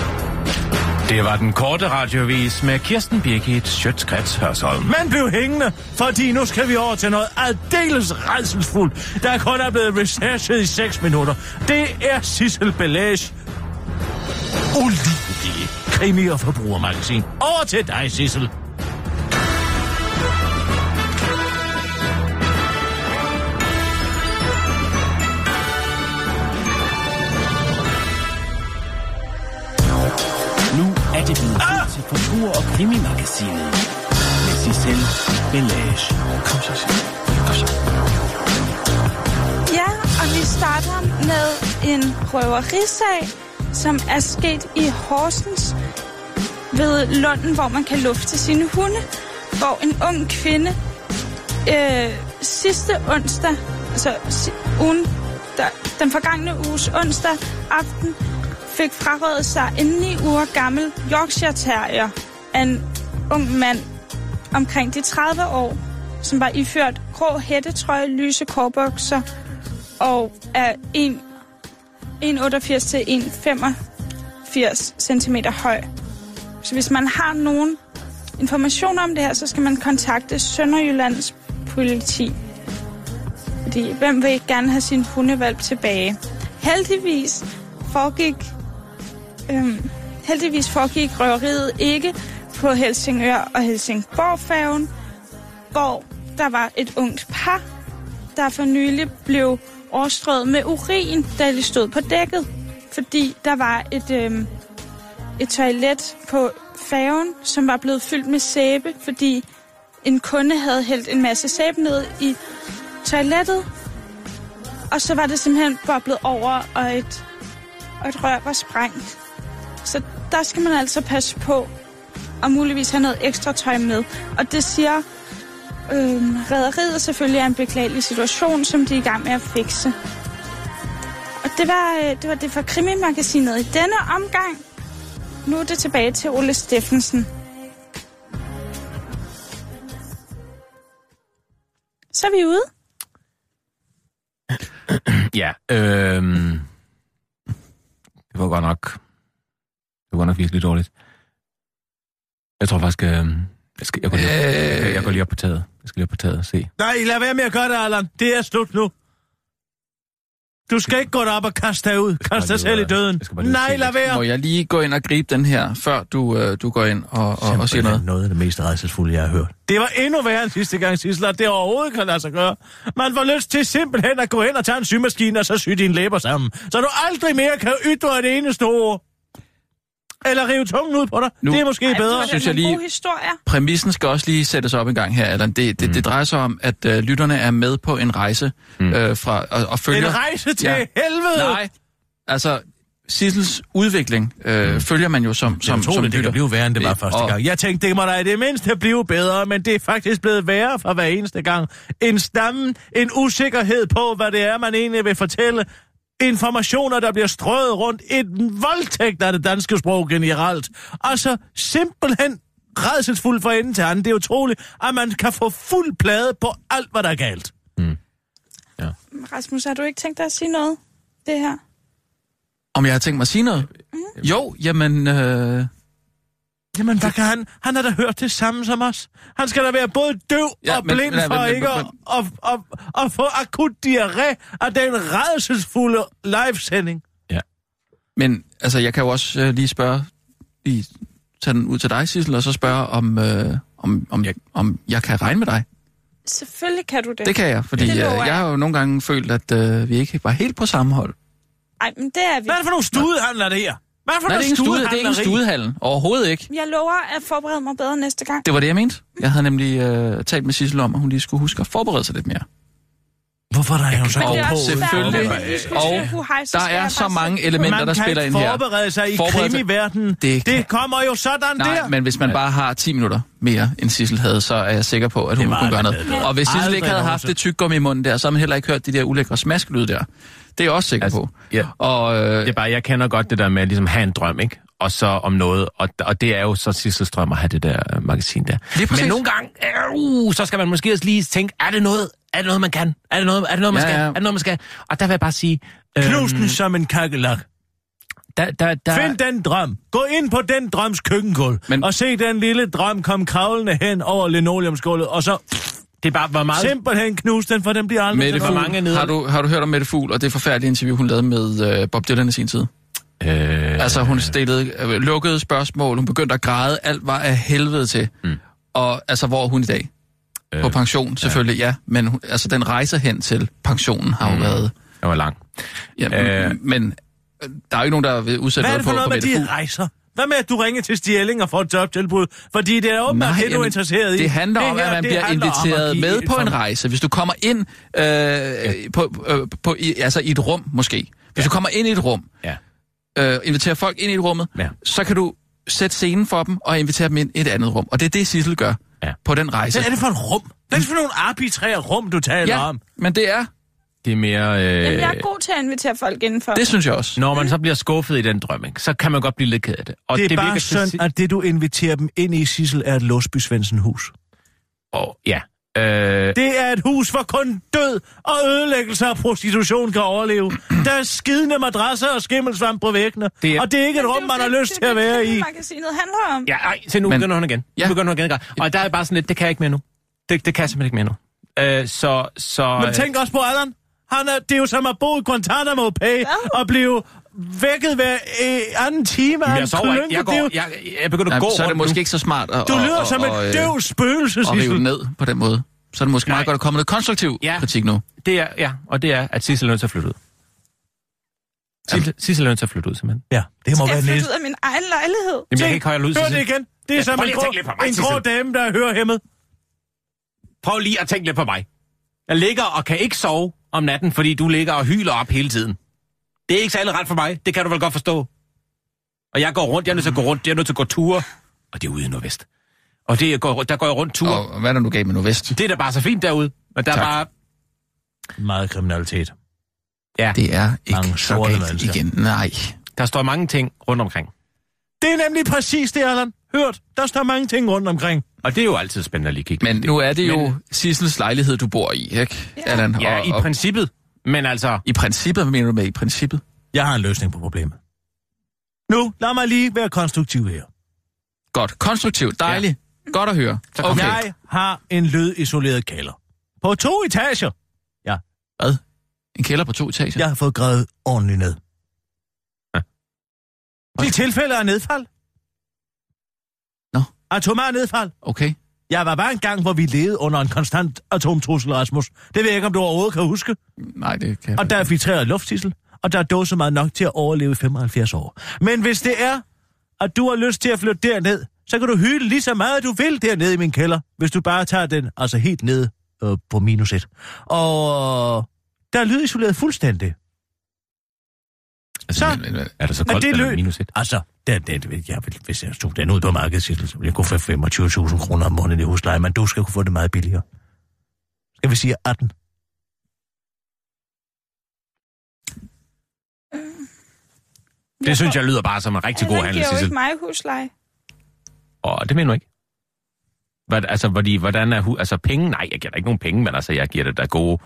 Det var den korte radiovis med Kirsten Birgit Schøtzgrads Hørsholm. Men bliv hængende, fordi nu skal vi over til noget aldeles redselsfuldt, der kun er blevet researchet i 6 minutter. Det er Sissel Belage. Ulidelige krimi- og forbrugermagasin. Over til dig, Sissel. Nu er det blevet ah! til Forbruger- og Krimimagasinet med Sissel Belage. Kom så, Sissel. Kom så. Ja, og vi starter med en røverisag, som er sket i Horsens ved Lunden, hvor man kan lufte sine hunde. Hvor en ung kvinde øh, sidste onsdag, altså si- ugen, der, den forgangne uges onsdag aften, fik frarøvet sig en 9 uger gammel Yorkshire Terrier af en ung mand omkring de 30 år, som var iført grå hættetrøje, lyse korbukser og er en 1,88 til 1,85 cm høj. Så hvis man har nogen information om det her, så skal man kontakte Sønderjyllands politi. Fordi hvem vil ikke gerne have sin hundevalp tilbage? Heldigvis foregik, øhm, heldigvis foregik røveriet ikke på Helsingør og Helsingborg-færgen, hvor der var et ungt par, der for nylig blev overstrøget med urin, da de stod på dækket. Fordi der var et, øh, et toilet på færgen, som var blevet fyldt med sæbe, fordi en kunde havde hældt en masse sæbe ned i toilettet. Og så var det simpelthen boblet over, og et, og et rør var sprængt. Så der skal man altså passe på, og muligvis have noget ekstra tøj med. Og det siger øh, rederiet selvfølgelig er en beklagelig situation, som de er i gang med at fikse. Og det var, øh, det var det for Krimi-magasinet i denne omgang. Nu er det tilbage til Ole Steffensen. Så er vi ude. Ja, øhm, det var godt nok, det var godt nok virkelig dårligt. Jeg tror faktisk, øhm, jeg, skal, jeg, går lige, jeg, jeg, jeg går lige op på taget. Jeg skal lige på taget og se. Nej, lad være med at gøre det, Allan. Det er slut nu. Du skal ikke gå derop og kaste dig ud. Kaste dig selv i døden. Nej, lad være. Må jeg lige gå ind og gribe den her, før du, øh, du går ind og, og, og siger Simpelthen noget? noget af det mest rejsesfulde, jeg har hørt. Det var endnu værre end sidste gang, Sissel, at det overhovedet kan lade sig gøre. Man får lyst til simpelthen at gå hen og tage en symaskine, og så sy dine læber sammen. Så du aldrig mere kan ytre et eneste ord. Eller rive tungen ud på dig. Nu- det er måske Ej, det bedre. da synes jeg lige-. Præmissen skal også lige sættes op en gang her, Allan. Det, det, mm. det drejer sig om, at øh, lytterne er med på en rejse mm. øh, fra, og, og følger... En rejse til Ja. helvede. Nej, altså Sissels udvikling øh, mm. følger man jo som, Som, som, som som det kan lytter. blive værre, end det var Det- første og- gang. Jeg tænkte, det må da i det mindste blive bedre, men det er faktisk blevet værre for hver eneste gang. En stammen, en usikkerhed på, hvad det er, man egentlig vil fortælle. Informationer, der bliver strøget rundt. Et voldtægt af det danske sprog generelt. Altså simpelthen redselsfuld for enden til anden. Det er utroligt, at man kan få fuld plade på alt, hvad der er galt. Rasmus, har du ikke tænkt dig at sige noget? Det her. Om jeg har tænkt mig at sige noget? Mm. Jo, jamen... Øh, Jamen, hvad kan han? Han har da hørt det samme som os. Han skal da være både døv Ja, og blind men- for men- ikke men- at, at, at, at få akut diarré af den redselsfulde livesending. men altså, jeg kan jo også øh, lige spørge... Lige tage den ud til dig, Sissel, og så spørge, om, øh, om, om, jeg, om jeg kan regne med dig. Selvfølgelig kan du det. Det kan jeg, fordi Det øh, jeg. jeg har jo nogle gange følt, at øh, vi ikke var helt på samme hold. Ej, men det er vi. Hvad er det for nogle studehandler, det her? Hvad det for Nej, det er nogle ikke en stude, det er ikke en studehallen. Overhovedet ikke. Jeg lover at forberede mig bedre næste gang. Det var det, jeg mente. Jeg havde nemlig øh, talt med Sissel om, at hun lige skulle huske at forberede sig lidt mere. Hvorfor er der jo så er Og også svært, selvfølgelig- man og sige, "Huhej, så Der er så mange elementer, der Man kan spiller ind her. forberede sig i Forberede sig- krimiverdenen. Det Det, kan- det kommer jo sådan Nej, der. men hvis man bare har 10 minutter mere, end Sissel havde, så er jeg sikker på, at hun Det kunne gøre noget. Og hvis Sissel ikke havde haft det tyggegummi i munden der, så har man heller ikke hørt de der ulækre smaskelyde der. Det er jeg også sikker Altså, på. ja. Og øh, Det er bare, jeg kender godt det der med at ligesom have en drøm, ikke? Og så om noget, og, og det er jo så Sissels drøm at have det der øh, magasin der. Men nogle gange, øh, uh, så skal man måske også lige tænke, er det noget, er det noget man kan? Er det noget, er det noget man Ja, skal? ja. Er det noget man skal? Og der vil jeg bare sige, øh, Knus den som en kakkelak. der, der, der, Find den drøm. Gå ind på den drøms køkkengulv. Men-. Og se den lille drøm komme kravlende hen over linoleumsgulvet. Og så det er bare, hvor meget... simpelthen knus den, for den bliver aldrig Mette Fugl, noget. mange nede? har, du, har du hørt om Mette Fugl og det forfærdelige interview, hun lavede med øh, Bob Dylan i sin tid? Øh, Altså, hun stillede øh, lukkede spørgsmål, hun begyndte at græde, alt var af helvede til. Mm. Og altså, hvor er hun i dag? Øh, På pension, selvfølgelig, ja. ja. Men hun, altså, den rejse hen til pensionen har jo Mm. været... det var lang. Ja, Øh. Men øh, der er jo ikke nogen, der vil udsætte Hvad er det for noget på, noget på med de rejser? Hvad med, at du ringer til Stjerling og får et jobtilbud? Fordi det er åbenbart det, du er jamen, interesseret i. Det handler om, her, at man det bliver om inviteret med på en rejse. Hvis du kommer ind øh, på, øh, på, i, altså i et rum, måske. Hvis du kommer ind i et rum, Ja. øh, inviterer folk ind i et rummet, Ja. så kan du sætte scenen for dem og invitere dem ind i et andet rum. Og det er det, Sissel gør Ja. på den rejse. Hvad er det for en rum? Hvad er det for nogle arbitrære rum, du taler Ja, om? men det er, Det er mere... Øh, Jamen, jeg er god til at invitere folk indenfor. det synes jeg også. når man så bliver skuffet i den drøm, ikke, så kan man godt blive lidt ked af det. Og Det er virker bare sådan, at det, du inviterer dem ind i, Sissel, er et Låsby Svendsen hus. Åh, ja. Øh, Det er et hus, hvor kun død og ødelæggelse af prostitution kan overleve. Der er skidende madrasser og skimmelsvamp på væggene. Det er- Og det er ikke et det rum, man det- har lyst det til at det, være i. Magasinet handler om. ja, ej, se nu Men- begynder hun igen. Nu Ja. begynder hun igen. Og der er bare sådan lidt, det kan jeg ikke mere nu. Det, det kan jeg simpelthen ikke mere nu. Øh, så, så... Men tænk også på Allan. Han er, det er jo som at bo i Guantanamo Bay og blive vækket hver øh, anden time af jeg sover ikke. Jeg, Det er går, jo- jeg, jeg begynder at Ja, gå så er det måske nu. ikke så smart at, Du lyder at- som at, et øh, døvt spøgelse, at rive ned på den måde. Så er det måske Nej. meget godt at komme noget konstruktiv Ja. kritik nu. Det er, ja, og det er, at Sissel er nødt til at flytte ud. Sissel, Sissel er nødt til at flytte ud, simpelthen. Ja, det må Skal være jeg flytte næste. ud af min egen lejlighed? Jamen, jeg kan ikke holde ud, Hør det igen. Det er Ja, som en grå, mig, en grå dame, der er hørehæmmet. Prøv lige at tænke lidt på mig. Jeg ligger og kan ikke sove om natten, fordi du ligger og hyler op hele tiden. Det er ikke særlig ret for mig. Det kan du vel godt forstå. Og jeg går rundt. Jeg er nødt til at gå rundt. Jeg er nødt til at gå ture. Og det er ude i Nordvest. Og det går, der går jeg rundt tur. Og hvad er der nu gav med Nordvest? Det er da bare så fint derude. Men der er Tak. bare... Meget kriminalitet. Ja, Det er ikke Mange så galt mennesker. igen. Nej. der står mange ting rundt omkring. Det er nemlig præcis det, Allan. Hørt, der står mange ting rundt omkring. Og det er jo altid spændende at lige kigge. Men på. nu er det jo Men- Sissels lejlighed, du bor i, ikke? Ja. Allan? Ja, og, i og, princippet. Men altså... I princippet, hvad mener du med i princippet? Jeg har en løsning på problemet. Nu, lad mig lige være konstruktiv her. Godt. Konstruktivt. Dejligt. Ja. Godt at høre. kom. Okay. Jeg har en lydisoleret kælder. På to etager. Hvad? En kælder på to etager? Jeg har fået gravet ordentligt ned. Ja. I tilfælde af nedfald. Atomar nedfald. Okay. Jeg var bare en gang, hvor vi levede under en konstant atomtrussel, Rasmus. Det ved jeg ikke, om du overhovedet kan huske. Nej, det kan jeg Og der er filtreret lufttissel, og der er dåsemad nok til at overleve i 75 år. Men hvis det er, at du har lyst til at flytte derned, så kan du hyle lige så meget, du vil dernede i min kælder, hvis du bare tager den altså helt ned øh, på minus et. Og der er lydisoleret fuldstændig. Altså, Så- men- men- Er der så koldt det eller lø- minus et? Altså, den, den, jeg vil, hvis jeg tog den ud på markedet, så ville jeg kunne få 25.000 kroner om måneden i husleje, men du skal kunne få det meget billigere. Skal vi sige 18? Det synes jeg lyder bare som en rigtig god handel, giver jo Sissel. ikke mig husleje. Og det mener du ikke? Hvad, altså, fordi, hvordan er hu- altså penge? Nej, jeg giver dig ikke nogen penge, men altså, jeg giver dig da gode...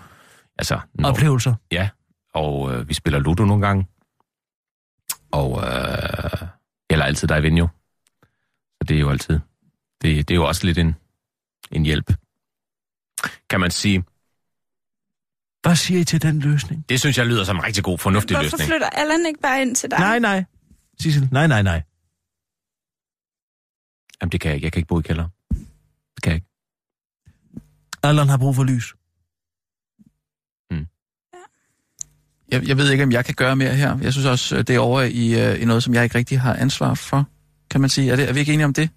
Altså, når, Oplevelser. ja, og øh, vi spiller Ludo nogle gange. Og, øh, eller altid dig ven jo. Så det er jo altid... Det, det er jo også lidt en, en hjælp. Kan man sige. Hvad siger I til den løsning? Det synes jeg lyder som en rigtig god, fornuftig Hvorfor løsning. flytter Allan ikke bare ind til dig? Nej, nej. Sissel, nej, nej, nej. Jamen, det kan jeg ikke. Jeg kan ikke bo i kælder. Det kan jeg ikke. Allan har brug for lys. Jeg, jeg ved ikke, om jeg kan gøre mere her. Jeg synes også, øh, det er over i, øh, i noget, som jeg ikke rigtig har ansvar for, kan man sige. Er, det, er vi ikke enige om det?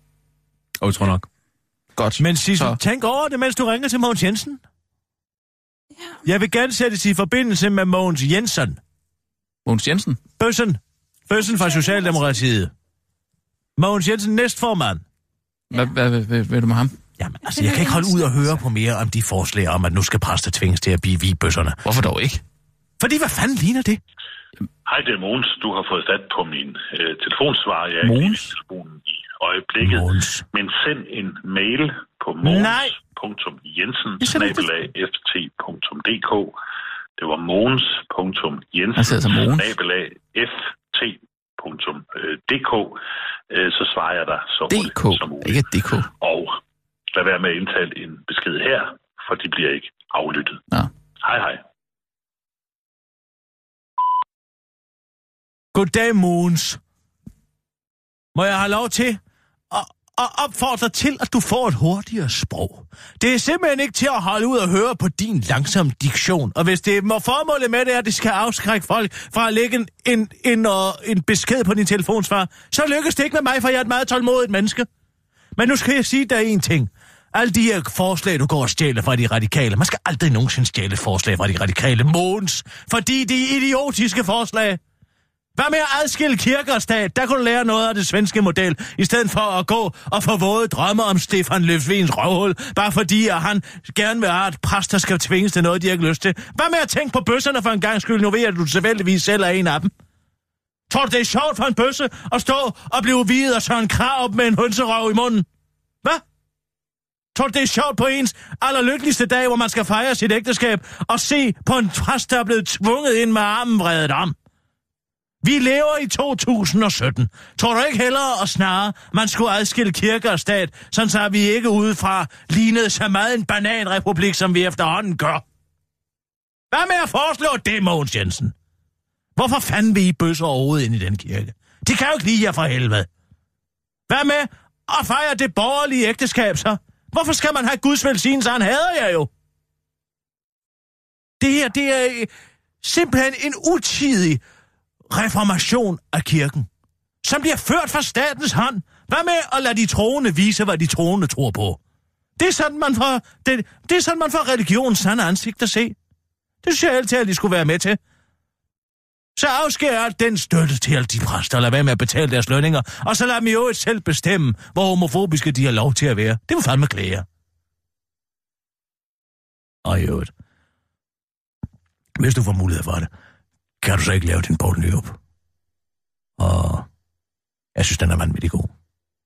Og jeg tror nok. Godt. Men Sissel, Så- tænk over det, mens du ringer til Mogens Jensen. Jeg vil gerne sættes i forbindelse med Mogens Jensen. Mogens Jensen? Bøssen. Bøssen fra Socialdemokratiet. Mogens Jensen, næstformand. Hvad, hvad, hvad, hvad vil du med ham? Jamen, altså, jeg kan ikke holde ud og høre på mere om de forslag om, at nu skal præster tvinges til at blive vigbøsserne. Hvorfor dog ikke? Fordi hvad fanden ligner det? Hej, det er Mogens. Du har fået fat på min øh, telefonsvar. Jeg er Mogens? i telefonen i øjeblikket. Mogens. Men send en mail på Nej. mogens.jensen Jeg sender ikke- ft.dk Det var mogens.jensen Han sidder som Mogens. ft.dk Øh, Så svarer jeg dig så DK, som muligt. ikke DK. Og lad være med at indtale en besked her, for de bliver ikke aflyttet. Nå. Hej hej. Goddag, Mogens. Må jeg have lov til at, at opfordre til, at du får et hurtigere sprog? Det er simpelthen ikke til at holde ud og høre på din langsomme diktion. Og hvis det må formålet med det er, at det skal afskrække folk fra at lægge en, en, en, øh, en besked på din telefonsvar, så lykkes det ikke med mig, for jeg er et meget tålmodigt menneske. Men nu skal jeg sige dig en ting. Alle de her forslag, du går og stjæler fra de radikale. Man skal aldrig nogensinde stjæle forslag fra de radikale. Måns. Fordi de er idiotiske forslag. Hvad med at adskille kirke og stat? Der kunne du lære noget af det svenske model, i stedet for at gå og få våde drømme om Stefan Løfvens røvhul, bare fordi at han gerne vil have, at præster skal tvinges til noget, de ikke har lyst til. Hvad med at tænke på bøsserne for en gang skyld? Nu ved jeg, at du tilfældigvis selv er en af dem. Tror du, det er sjovt for en bøsse at stå og blive videt og så en krav med en hønserøv i munden? Hvad? Tror du, det er sjovt på ens allerlykkeligste dag, hvor man skal fejre sit ægteskab, og se på en præst, der er blevet tvunget ind med armen vredet om? Vi lever i 2017. Tror du ikke hellere og snarere, man skulle adskille kirke og stat, sådan så vi ikke udefra lignede så meget en bananrepublik, som vi efterhånden gør? Hvad med at foreslå det, Mogens Jensen? Hvorfor fanden vil I bøsser overhovedet ind i den kirke? De kan jo ikke lide jer for helvede. Hvad med at fejre det borgerlige ægteskab, så? Hvorfor skal man have Guds velsignelse? Han hader jeg jo. Det her, det er simpelthen en utidig reformation af kirken, som bliver ført fra statens hånd. Hvad med at lade de troende vise, hvad de troende tror på? Det er sådan, man får, det, det er sådan, man får religionens sande ansigt at se. Det synes jeg altid, at de skulle være med til. Så afskærer den støtte til alle de præster, lad være med at betale deres lønninger, og så lad dem i øvrigt selv bestemme, hvor homofobiske de har lov til at være. Det vil fandme klæde. Og i øvrigt, hvis du får mulighed for det, kan du så ikke lave din Poul Nyrup. Og jeg synes, den er vanvittig god.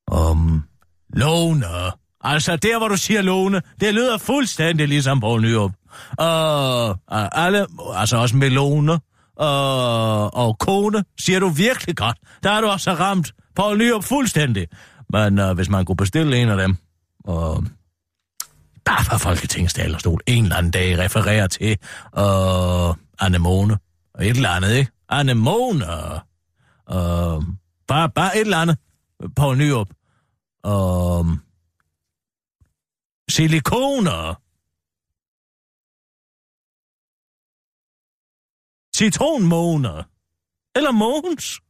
Om Lone. Altså, der hvor du siger Lone, det lyder fuldstændig ligesom Poul Nyrup. Og alle, altså også Melone og, og kone, siger du virkelig godt. Der er du også ramt Poul Nyrup fuldstændig. Men uh, hvis man kunne bestille en af dem, og bare fra Folketingets talerstol en eller anden dag refererer til uh, anemone og et eller andet, ikke? Anemone og og bare, bare et eller andet. Poul Nyrup. Og um, silikoner. Citronmåner. Eller måns.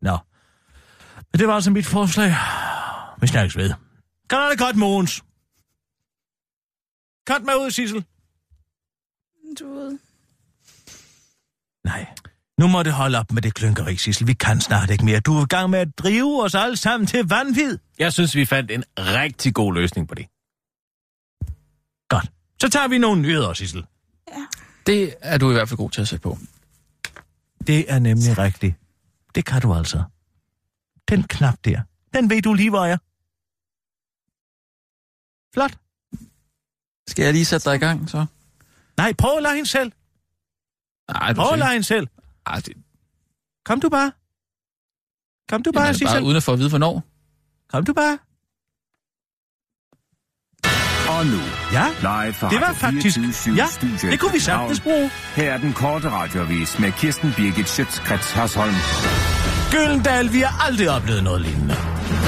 Nå. Men det var altså mit forslag. Vi snakkes ved. Kan du det godt, Måns? Cut mig ud, Sissel. Du ved. Nej. Nu må det holde op med det klynkeri, Sissel. Vi kan snart ikke mere. Du er i gang med at drive os alle sammen til vanvid. Jeg synes, vi fandt en rigtig god løsning på det. Godt. Så tager vi nogle nyheder, Sissel. Det er du i hvert fald god til at sætte på. Det er nemlig rigtigt. Det kan du altså. Den knap der, den ved du lige, hvor er. Flot. Skal jeg lige sætte dig i gang, så? Nej, prøv at lade hende selv. Nej, du hende selv. Ej, det, Kom du bare. Kom du bare, Sissel. bare uden at få at vide, hvornår. Kom du bare. Og nu, Ja, live fra det var faktisk... 24syv Ja, det kunne vi sagtens bruge. Her er den korte radiovis med Kirsten Birgit Schøtzgrads Hasholm. Gyldendal, vi har aldrig oplevet noget lignende.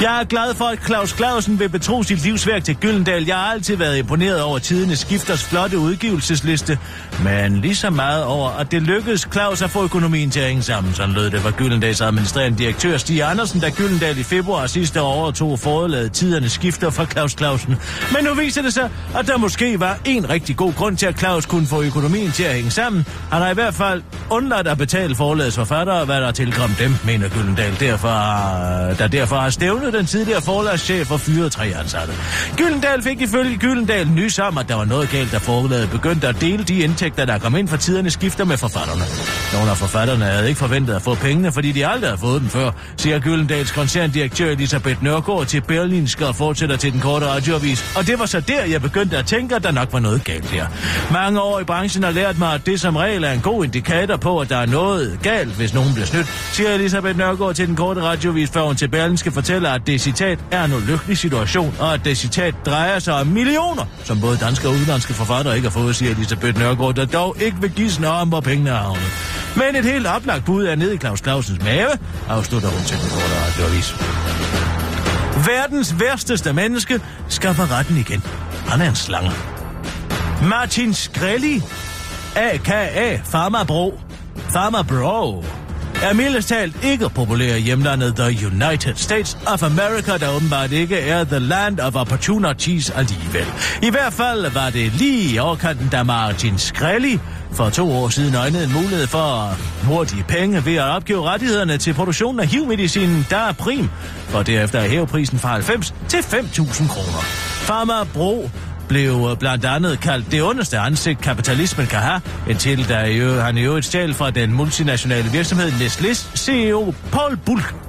Jeg er glad for, at Claus Clausen vil betro sit livsværk til Gyldendal. Jeg har altid været imponeret over tidens skifters flotte udgivelsesliste, men lige så meget over, at det lykkedes Claus at få økonomien til at hænge sammen. Sådan lød det fra Gyldendals administrerende direktør Stig Andersen, da Gyldendal i februar sidste år overtog forladet tidernes skifter fra Claus Clausen. Men nu viser det sig, at der måske var en rigtig god grund til, at Claus kunne få økonomien til at hænge sammen. Han har i hvert fald undladt at betale forlagets forfattere, hvad der tilkom dem, mener Gyldendal. Derfor, der derfor har stemt stævnet den tidligere forlagschef og fyret tre ansatte. Gyldendal fik ifølge Gyldendal nys om, at der var noget galt, da forlaget begyndte at dele de indtægter, der kom ind fra tiderne skifter med forfatterne. Nogle af forfatterne havde ikke forventet at få pengene, fordi de aldrig havde fået dem før, siger Gyldendals koncerndirektør Elisabeth Nørgaard til Berlinske og fortsætter til den korte radioavis. Og det var så der, jeg begyndte at tænke, at der nok var noget galt her. Mange år i branchen har lært mig, at det som regel er en god indikator på, at der er noget galt, hvis nogen bliver snydt, siger Elisabeth Nørgaard til den korte radioavis, før hun til Berlinske fortæller, at det citat er en ulykkelig situation, og at det citat drejer sig om millioner, som både danske og udenlandske forfattere ikke har fået, siger Elisabeth Nørgaard, der dog ikke vil give snor om, hvor pengene er havnet. Men et helt oplagt bud er nede i Claus Clausens mave, afslutter hun til den korte radioavis. Verdens værsteste menneske skaffer retten igen. Han er en slange. Martin Skrelli, a.k.a. Farmer Bro, Farmer Bro, er mildest talt ikke populær hjemlandet The United States of America, der åbenbart ikke er the land of opportunities alligevel. I hvert fald var det lige i overkanten, da Martin Skrelli for to år siden øjnede en mulighed for hurtige penge ved at opgive rettighederne til produktionen af HIV-medicinen, der er prim, og derefter hæve prisen fra 90 til 5.000 kroner. Farmer Bro blev øh, blandt andet kaldt det underste ansigt, kapitalismen kan have, indtil der i øvrigt- han i øvrigt stjal fra den multinationale virksomhed Nestlés CEO Paul Bulk.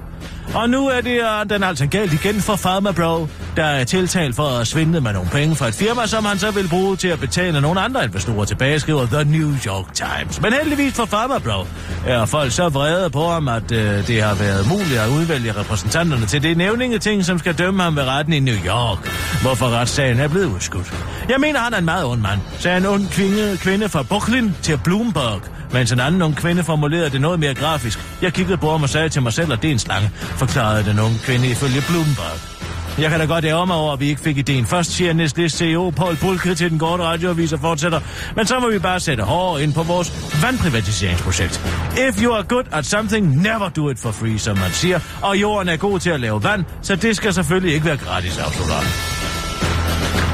Og nu er det uh, den altså galt igen for Farmer Bro, der er tiltalt for at svindle med nogle penge fra et firma, som han så vil bruge til at betale nogle andre investorer tilbage, skriver The New York Times. Men heldigvis for Farmer Bro er folk så vrede på ham, at uh, det har været muligt at udvælge repræsentanterne til det nævningeting, som skal dømme ham ved retten i New York, hvorfor retssagen er blevet udskudt. Jeg mener, han er en meget ond mand, sagde en ond kvinde, kvinde fra Brooklyn til Bloomberg, mens en anden ung kvinde formulerede det noget mere grafisk. Jeg kiggede på ham og sagde til mig selv, at det er en slange, forklarede den unge kvinde ifølge Bloomberg. Jeg kan da godt ære mig over, at vi ikke fik ideen først, siger Nestlé CEO Paul Bulke til den korte radioavis og fortsætter. Men så må vi bare sætte hårdere ind på vores vandprivatiseringsprojekt. If you are good at something, never do it for free, som man siger. Og jorden er god til at lave vand, så det skal selvfølgelig ikke være gratis, absolut.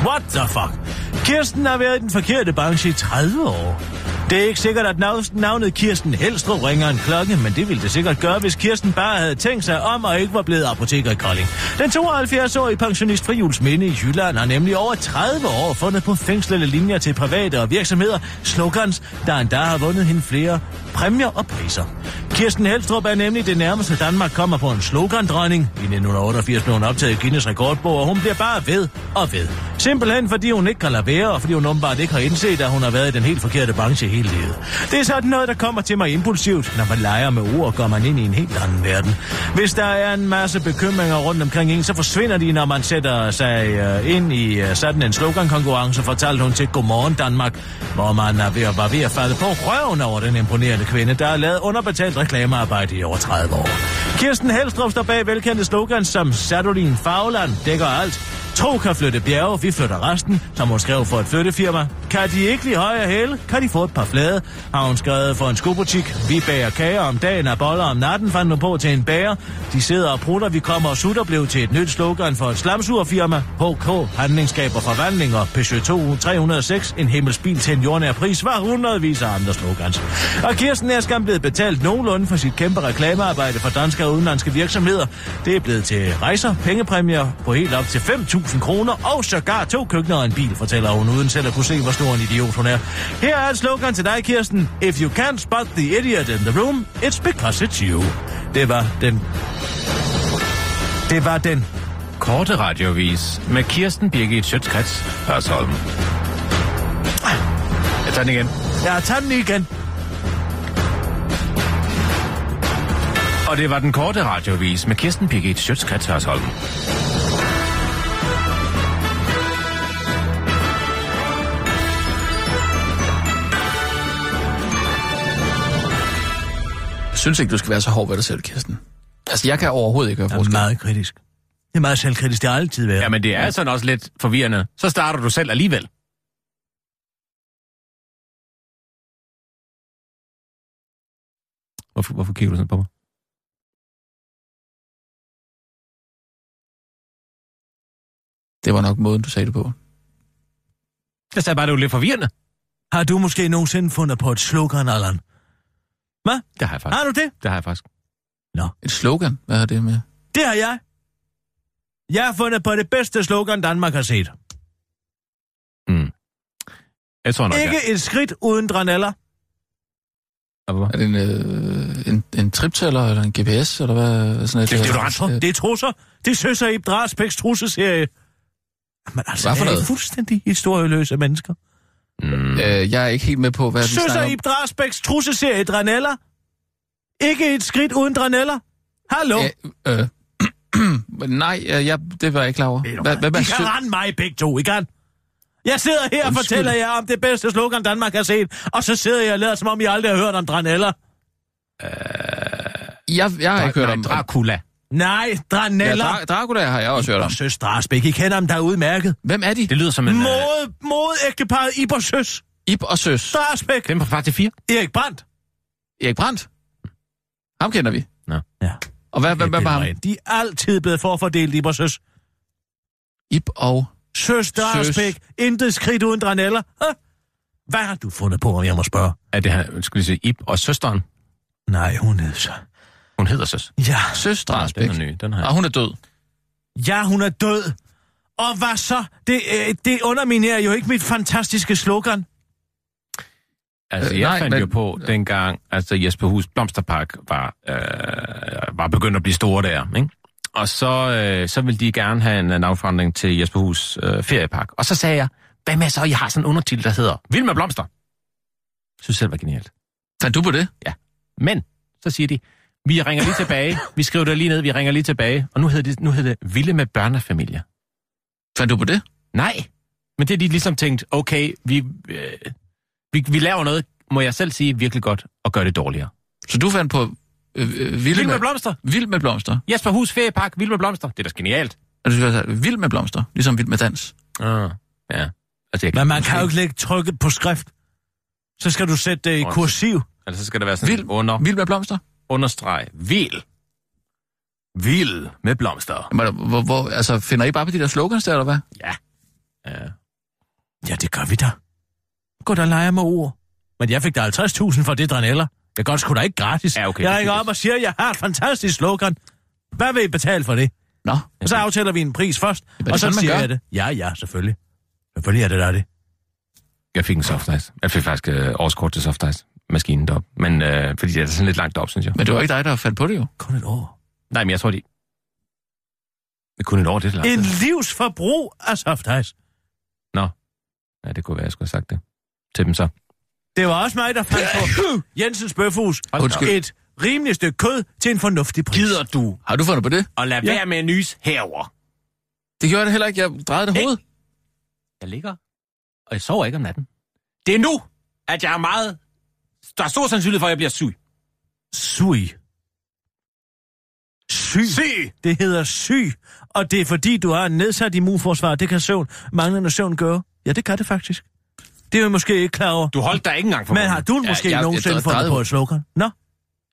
What the fuck? Kirsten har været i den forkerte branche i 30 år. Det er ikke sikkert, at navnet Kirsten Helstrup ringer en klokke, men det ville det sikkert gøre, hvis Kirsten bare havde tænkt sig om og ikke var blevet apoteker i Kolding. Den 72-årige pensionist fra Julesminde i Jylland har nemlig over 30 år fundet på fængslede linjer til private og virksomheder, slogans, der endda har vundet hende flere præmier og priser. Kirsten Helstrup er nemlig det nærmeste Danmark kommer på en slogandronning. I 1988 blev hun optaget i Guinness rekordbog, og hun bliver bare ved og ved. Simpelthen fordi hun ikke kan lade være, og fordi hun åbenbart ikke har indset, at hun har været i den helt forkerte branche hele livet. Det er sådan noget, der kommer til mig impulsivt. Når man leger med ord, går man ind i en helt anden verden. Hvis der er en masse bekymringer rundt omkring en, så forsvinder de, når man sætter sig øh, ind i øh, sådan en slogankonkurrence, fortalte hun til Godmorgen Danmark, hvor man er ved at, var ved at falde på røven over den imponerende kvinde, der har lavet underbetalt reklamearbejde i over 30 år. Kirsten Helstrup står bag velkendte slogans som Sadolin Fagland dækker alt. Tro kan flytte bjerge, vi flytter resten, som hun skrev for et flyttefirma. Kan de ikke lide høje hæle, kan de få et par flade, har hun skrevet for en skobutik. Vi bager kager om dagen og boller om natten, fandt hun på til en bager. De sidder og prutter, vi kommer og sutter, blev til et nyt slogan for et slamsurfirma. HK, handlingskaber og forvandling og Peugeot 306, en himmelsbil til en jordnær pris, var hundredvis af andre slogans. Og Kirsten er skam blevet betalt nogenlunde for sit kæmpe reklamearbejde for danske og udenlandske virksomheder. Det er blevet til rejser, pengepræmier på helt op til 5.000 kroner og sågar to køkkener og en bil, fortæller hun uden selv at kunne se, hvor stor en idiot hun er. Her er et slogan til dig, Kirsten. If you can't spot the idiot in the room, it's because it's you. Det var den... Det var den. Korte radiovis med Kirsten Birgit Schøtzgrads Hørsholm. Jeg tager den igen. Ja, tag den igen. Og det var den korte radiovis med Kirsten Birgit Schøtzgrads Hørsholm. Synes ikke, du skal være så hård ved dig selv, Kirsten. Altså, jeg kan overhovedet ikke høre Jeg er forskel. meget kritisk. Det er meget selvkritisk, det har altid været. Jamen, det er sådan også lidt forvirrende. Så starter du selv alligevel. Hvorfor, hvorfor kigger du sådan på mig? Det var nok måden, du sagde det på. Jeg sagde bare, det var lidt forvirrende. Har du måske nogensinde fundet på et slogan, Allan? Hvad? Det har jeg faktisk. Har du det? Det har jeg faktisk. Et slogan? Hvad har det med? Det har jeg. Jeg har fundet på det bedste slogan, Danmark har set. Mm. Jeg tror nok, Ikke jeg... et skridt uden draneller. Hvorfor? Er det en, øh, en, en triptæller eller en GPS, eller hvad? Sådan et, Det, det er du ret Det er trusser. Det er Søs og Ib Dragsbæks trusseserie. Men altså, Hvad for er noget? fuldstændig historieløse mennesker. Mm. Øh, jeg er ikke helt med på, hvad vi Søs snakker og om. Ib Dragsbæks trusseserie Draneller. Ikke et skridt uden Draneller. Hallo? Øh, øh, nej, øh, jeg, det var jeg ikke klar over. Hvad, hvad, hvad, I kan rende mig begge to, I kan. Jeg sidder her og Undskyld. fortæller jer om det bedste slogan, Danmark har set, og så sidder jeg og lader, som om I aldrig har hørt om Draneller. jeg, jeg har ikke hørt Nej, om... Dracula. Nej, Ja, Draneller. Dra- Dracula har jeg også hørt om. og Søs Dragsbæk, I kender dem, der er udmærket. Hvem er de? Det lyder som en... Øh, Mode, mode ægteparet Ib og Søs. Ib og Søs. Dragsbæk. dem på far til 4. Erik Brandt. Erik Brandt. Ham kender vi. Ja. Og hvad, hvad, hvad var ham? De er altid blevet forfordelt, Ib og Søs. Ib og... Søs Dragsbæk. Intet skridt uden Draneller. Hæ? Hvad har du fundet på, om jeg må spørge? Er det her, skal vi sige, Ib og søsteren? Nej, hun er så... Hun hedder søs. Ja, Søs Den Drasbæk. er ny, den har Og hun er død. ja, hun er død. Og hvad så? Det, øh, det underminerer jo ikke mit fantastiske slogan. Altså, Øh, jeg nej, fandt men- jo på dengang, altså Jesper Hus Blomsterpark var, øh, var begyndt at blive store der, ikke? Og så, øh, så ville de gerne have en navnforandring til Jesper Hus øh, feriepark. Og så sagde jeg, hvad med så, jeg har sådan en undertitel, der hedder Vild med blomster. Jeg synes selv var genialt. Fandt du på det? Men, så siger de, vi ringer lige tilbage, vi skriver det lige ned, vi ringer lige tilbage, og nu hedder det, nu hedder det Vilde med børnefamilier. Fandt du på det? Nej, men det er de ligesom tænkt, okay, vi, øh, vi, vi laver noget, må jeg selv sige, virkelig godt, og gør det dårligere. Så du fandt på øh, øh, Vild Vild med med, blomster. Vild med blomster. Jesper Hus Feriepark, Vild med blomster. Det er da genialt. Og du skal have Vild med blomster. Ligesom Vild med dans. Ah, ja. Altså, jeg Men man kan jo ikke lægge trykket på skrift. Så skal du sætte det i kursiv. Altså, så skal der være sådan Vild, under, vild med blomster? Understreg. Vild. Vild med blomster. Jamen, Hvor, hvor, altså, finder I bare på de der slogans der, eller hvad? Ja. Ja. Ja, det gør vi da. Gå da og leger med ord. Men jeg fik da 50.000 for det, Draneller. Jeg godt sgu da ikke gratis. Ja, okay, jeg ringer op og siger, at jeg har et fantastisk slogan. Hvad vil I betale for det? Nå, Og så aftaler vi en pris først, og så sådan, siger jeg det. Ja, ja, selvfølgelig. Selvfølgelig er det der det. Jeg fik en soft ice. Jeg fik faktisk øh, årskort til soft ice maskinen deroppe. Men øh, fordi det er sådan lidt langt op, synes jeg. men det var ikke dig, der fandt på det jo. Kun et år. Nej, men jeg tror, de... Det er kun et år, det er langt. En livsforbrug af soft ice. Ja, det kunne være, jeg skulle have sagt det til dem så. Det var også mig, der fandt på Jensens Bøfhus. Undskyld. Et rimeligt stykke kød til en fornuftig pris. Gider du Har du fundet på det? at lade Ja. være med at nys herover? Det gjorde da heller ikke. Jeg drejede det hovedet. Jeg ligger, og jeg sover ikke om natten. Det er nu, at jeg er meget... Der er stor sandsynlighed for, at jeg bliver syg. Syg. Syg. Syg! Det hedder syg, og det er fordi, du har en nedsat immunforsvar. Det kan søvn, manglende søvn gøre. Ja, det kan det faktisk. Det er vi måske ikke klar over. Du holdt dig ikke engang for Men har du Ja, måske jeg- nogensinde jeg fundet på et slogan? Nå,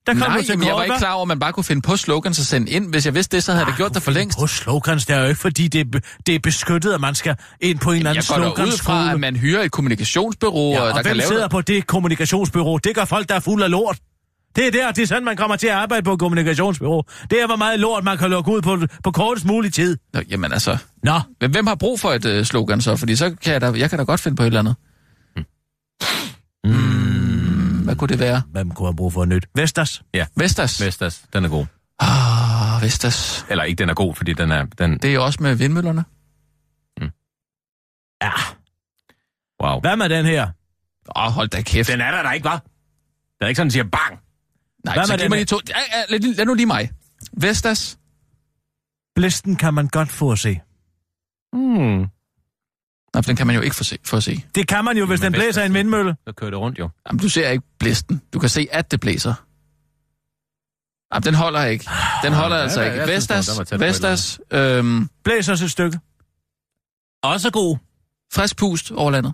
der kom Nej, du til men jeg var ikke klar over, at man bare kunne finde på slogans og sende ind. Hvis jeg vidste det, så havde jeg gjort det for længst. På slogans, det er jo ikke, fordi det er, det er beskyttet, at man skal ind på en eller anden Jeg går ud fra, at man hyrer et kommunikationsbureau, Ja, og og der kan hvem lave sidder noget. på det kommunikationsbyrå? Det gør folk, der er fuld af lort. Det er der, det er sådan, man kommer til at arbejde på et kommunikationsbyrå. Det er, hvor meget lort, man kan lukke ud på, på kortest mulig tid. Nå, jamen altså, Nå, men hvem har brug for et uh, slogan så? Fordi så kan jeg, da, jeg kan da godt finde på et eller andet. Mm, hvad kunne det være? hvem kunne have brug for nyt? Vestas? Vestas? Vestas, den er god. Ah, Vestas. Eller ikke, den er god, fordi den er... Den... Det er også med vindmøllerne. Ja. Wow. Hvad med den her? Åh, oh, hold da kæft. Den er der da ikke, var. Den er ikke sådan, den siger bang. Nej, Hvad så giv mig de to. Ja, ja, lad, lad nu lige mig. Vestas. Blæsten kan man godt få at se. Hmm. Nej, for den kan man jo ikke få se. Få at se. Det kan man jo, hvis Jamen, den blæser Vestas, i en vindmølle. Så kører det rundt jo. Jamen, du ser ikke blæsten. Du kan se, at det blæser. Jamen, den holder ikke. Den holder ja, altså ja, ikke. jeg synes, Vestas, et Vestas, øhm, Blæser os et stykke. Også god. frisk pust over landet.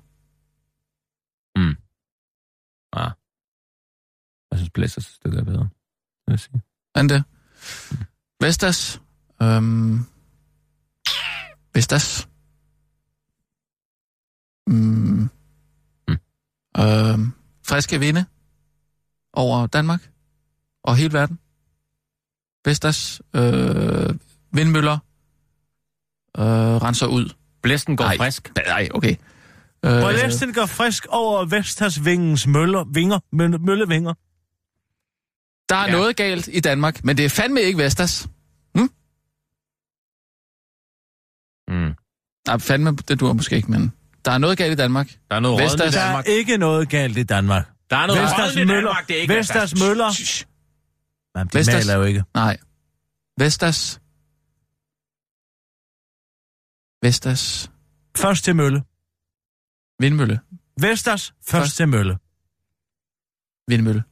Ah. Jeg synes, Blæsters stykke er bedre. vil Jeg sige. Hvordan det? Vestas. Øhm, Vestas. Mm, Mm. øhm, friske vinde over Danmark og hele verden. Vestas. Øh, vindmøller. Øh, renser ud. Blæsten går Nej. frisk. Nej, okay. Øh, Blæsten går frisk over Vestas vingens møller, vinger, mølle, møllevinger. der er Ja. noget galt i Danmark, men det er fandme ikke Vestas. Mm. Nej, fandme, det dur måske ikke, men der er noget galt i Danmark. Der er noget Vestas- i Der er Danmark. ikke noget galt i Danmark. Der er noget Vestas møller. Danmark, det er ikke Vestas møller. De Vestas. maler jo ikke. Nej. Vestas. Vestas. Først til mølle. Vindmølle. Vestas, først Først. til mølle. Vindmølle.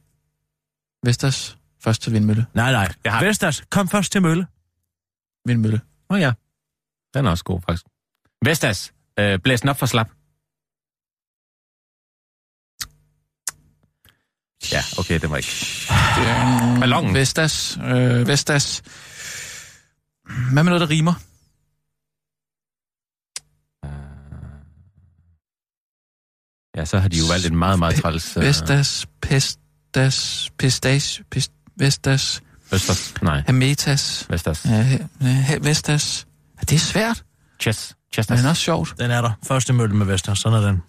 Vestas. Først til vindmølle. Nej, nej. Jeg har- Vestas, kom først til mølle. Vindmølle. Åh oh, ja. Den er også god, faktisk. Vestas. Øh, blæs den op for slap. Ja, okay, det var ikke. Øh, Ballonen. Vestas. Øh, Vestas. Hvad med noget, der rimer? Ja, så har de jo valgt en meget, meget træls... øh, Vestas. Pestas. Pistas. Pist, Vestas. Vestas. Nej, Hametas. Vestas. Ja, Vestas. Det er svært, Chess. Chestnut. det er også sjovt. Den er der. Første mølle med Vestas, sådan er den.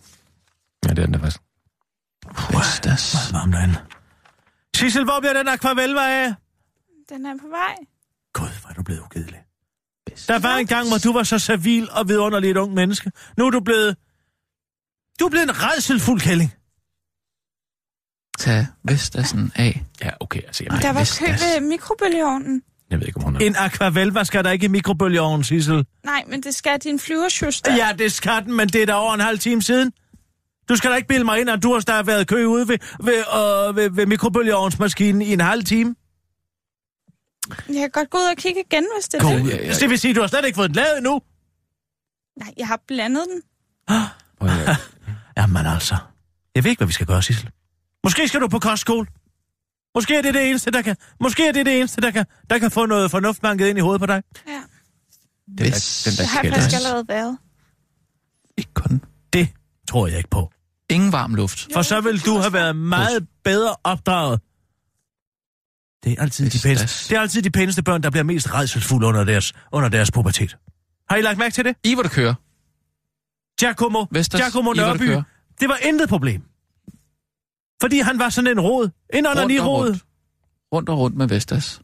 Ja, det er den der faktisk. Vestas. Varmt derinde. Sissel, hvor bliver den akvarelva af? Den er på vej. Gud, hvor er du blevet ukedelig. Der var en gang, hvor du var så servil og vidunderlig et ung menneske. Nu er du blevet... Du er blevet en redselfuld kælling. Tag Vestasen af. Ja, okay, altså, jeg, Der var kø ved mikrobølgeovnen. Jeg ved ikke, om hun er... En akvarelva skal der ikke i mikrobølgeovnen, Sissel. Nej, men det skal din flyversjuster. Ja, det skal den, men det er da over en halv time siden. Du skal da ikke bilde mig ind, at du har stadig været kø ude ved, ved, øh, ved, ved mikrobølgeovnsmaskinen i en halv time. Jeg kan godt gå ud og kigge igen, hvis det er Gå det. ud. Så det vil sige, at du har slet ikke fået den lavet endnu. Nej, jeg har blandet den. Jamen altså. Jeg ved ikke, hvad vi skal gøre, Sissel. Måske skal du på kostskole. Måske er det det eneste, der kan... Måske er det det eneste, der kan, der kan få noget fornuft banket ind i hovedet på dig. Ja. Den der, den Det har der faktisk allerede været. Ikke kun. Det tror jeg ikke på. Ingen varm luft. For så vil du have været meget bedre opdraget. Det er altid, de pæneste, det er altid de pæneste børn, der bliver mest redselsfulde under deres, under deres pubertet. Har I lagt mærke til det? I hvor det kører. Giacomo, Vestas, Giacomo Nørby, det var intet problem. Fordi han var sådan en rod. En Rundt onani og rod. rundt. Rundt og rundt med Vestas.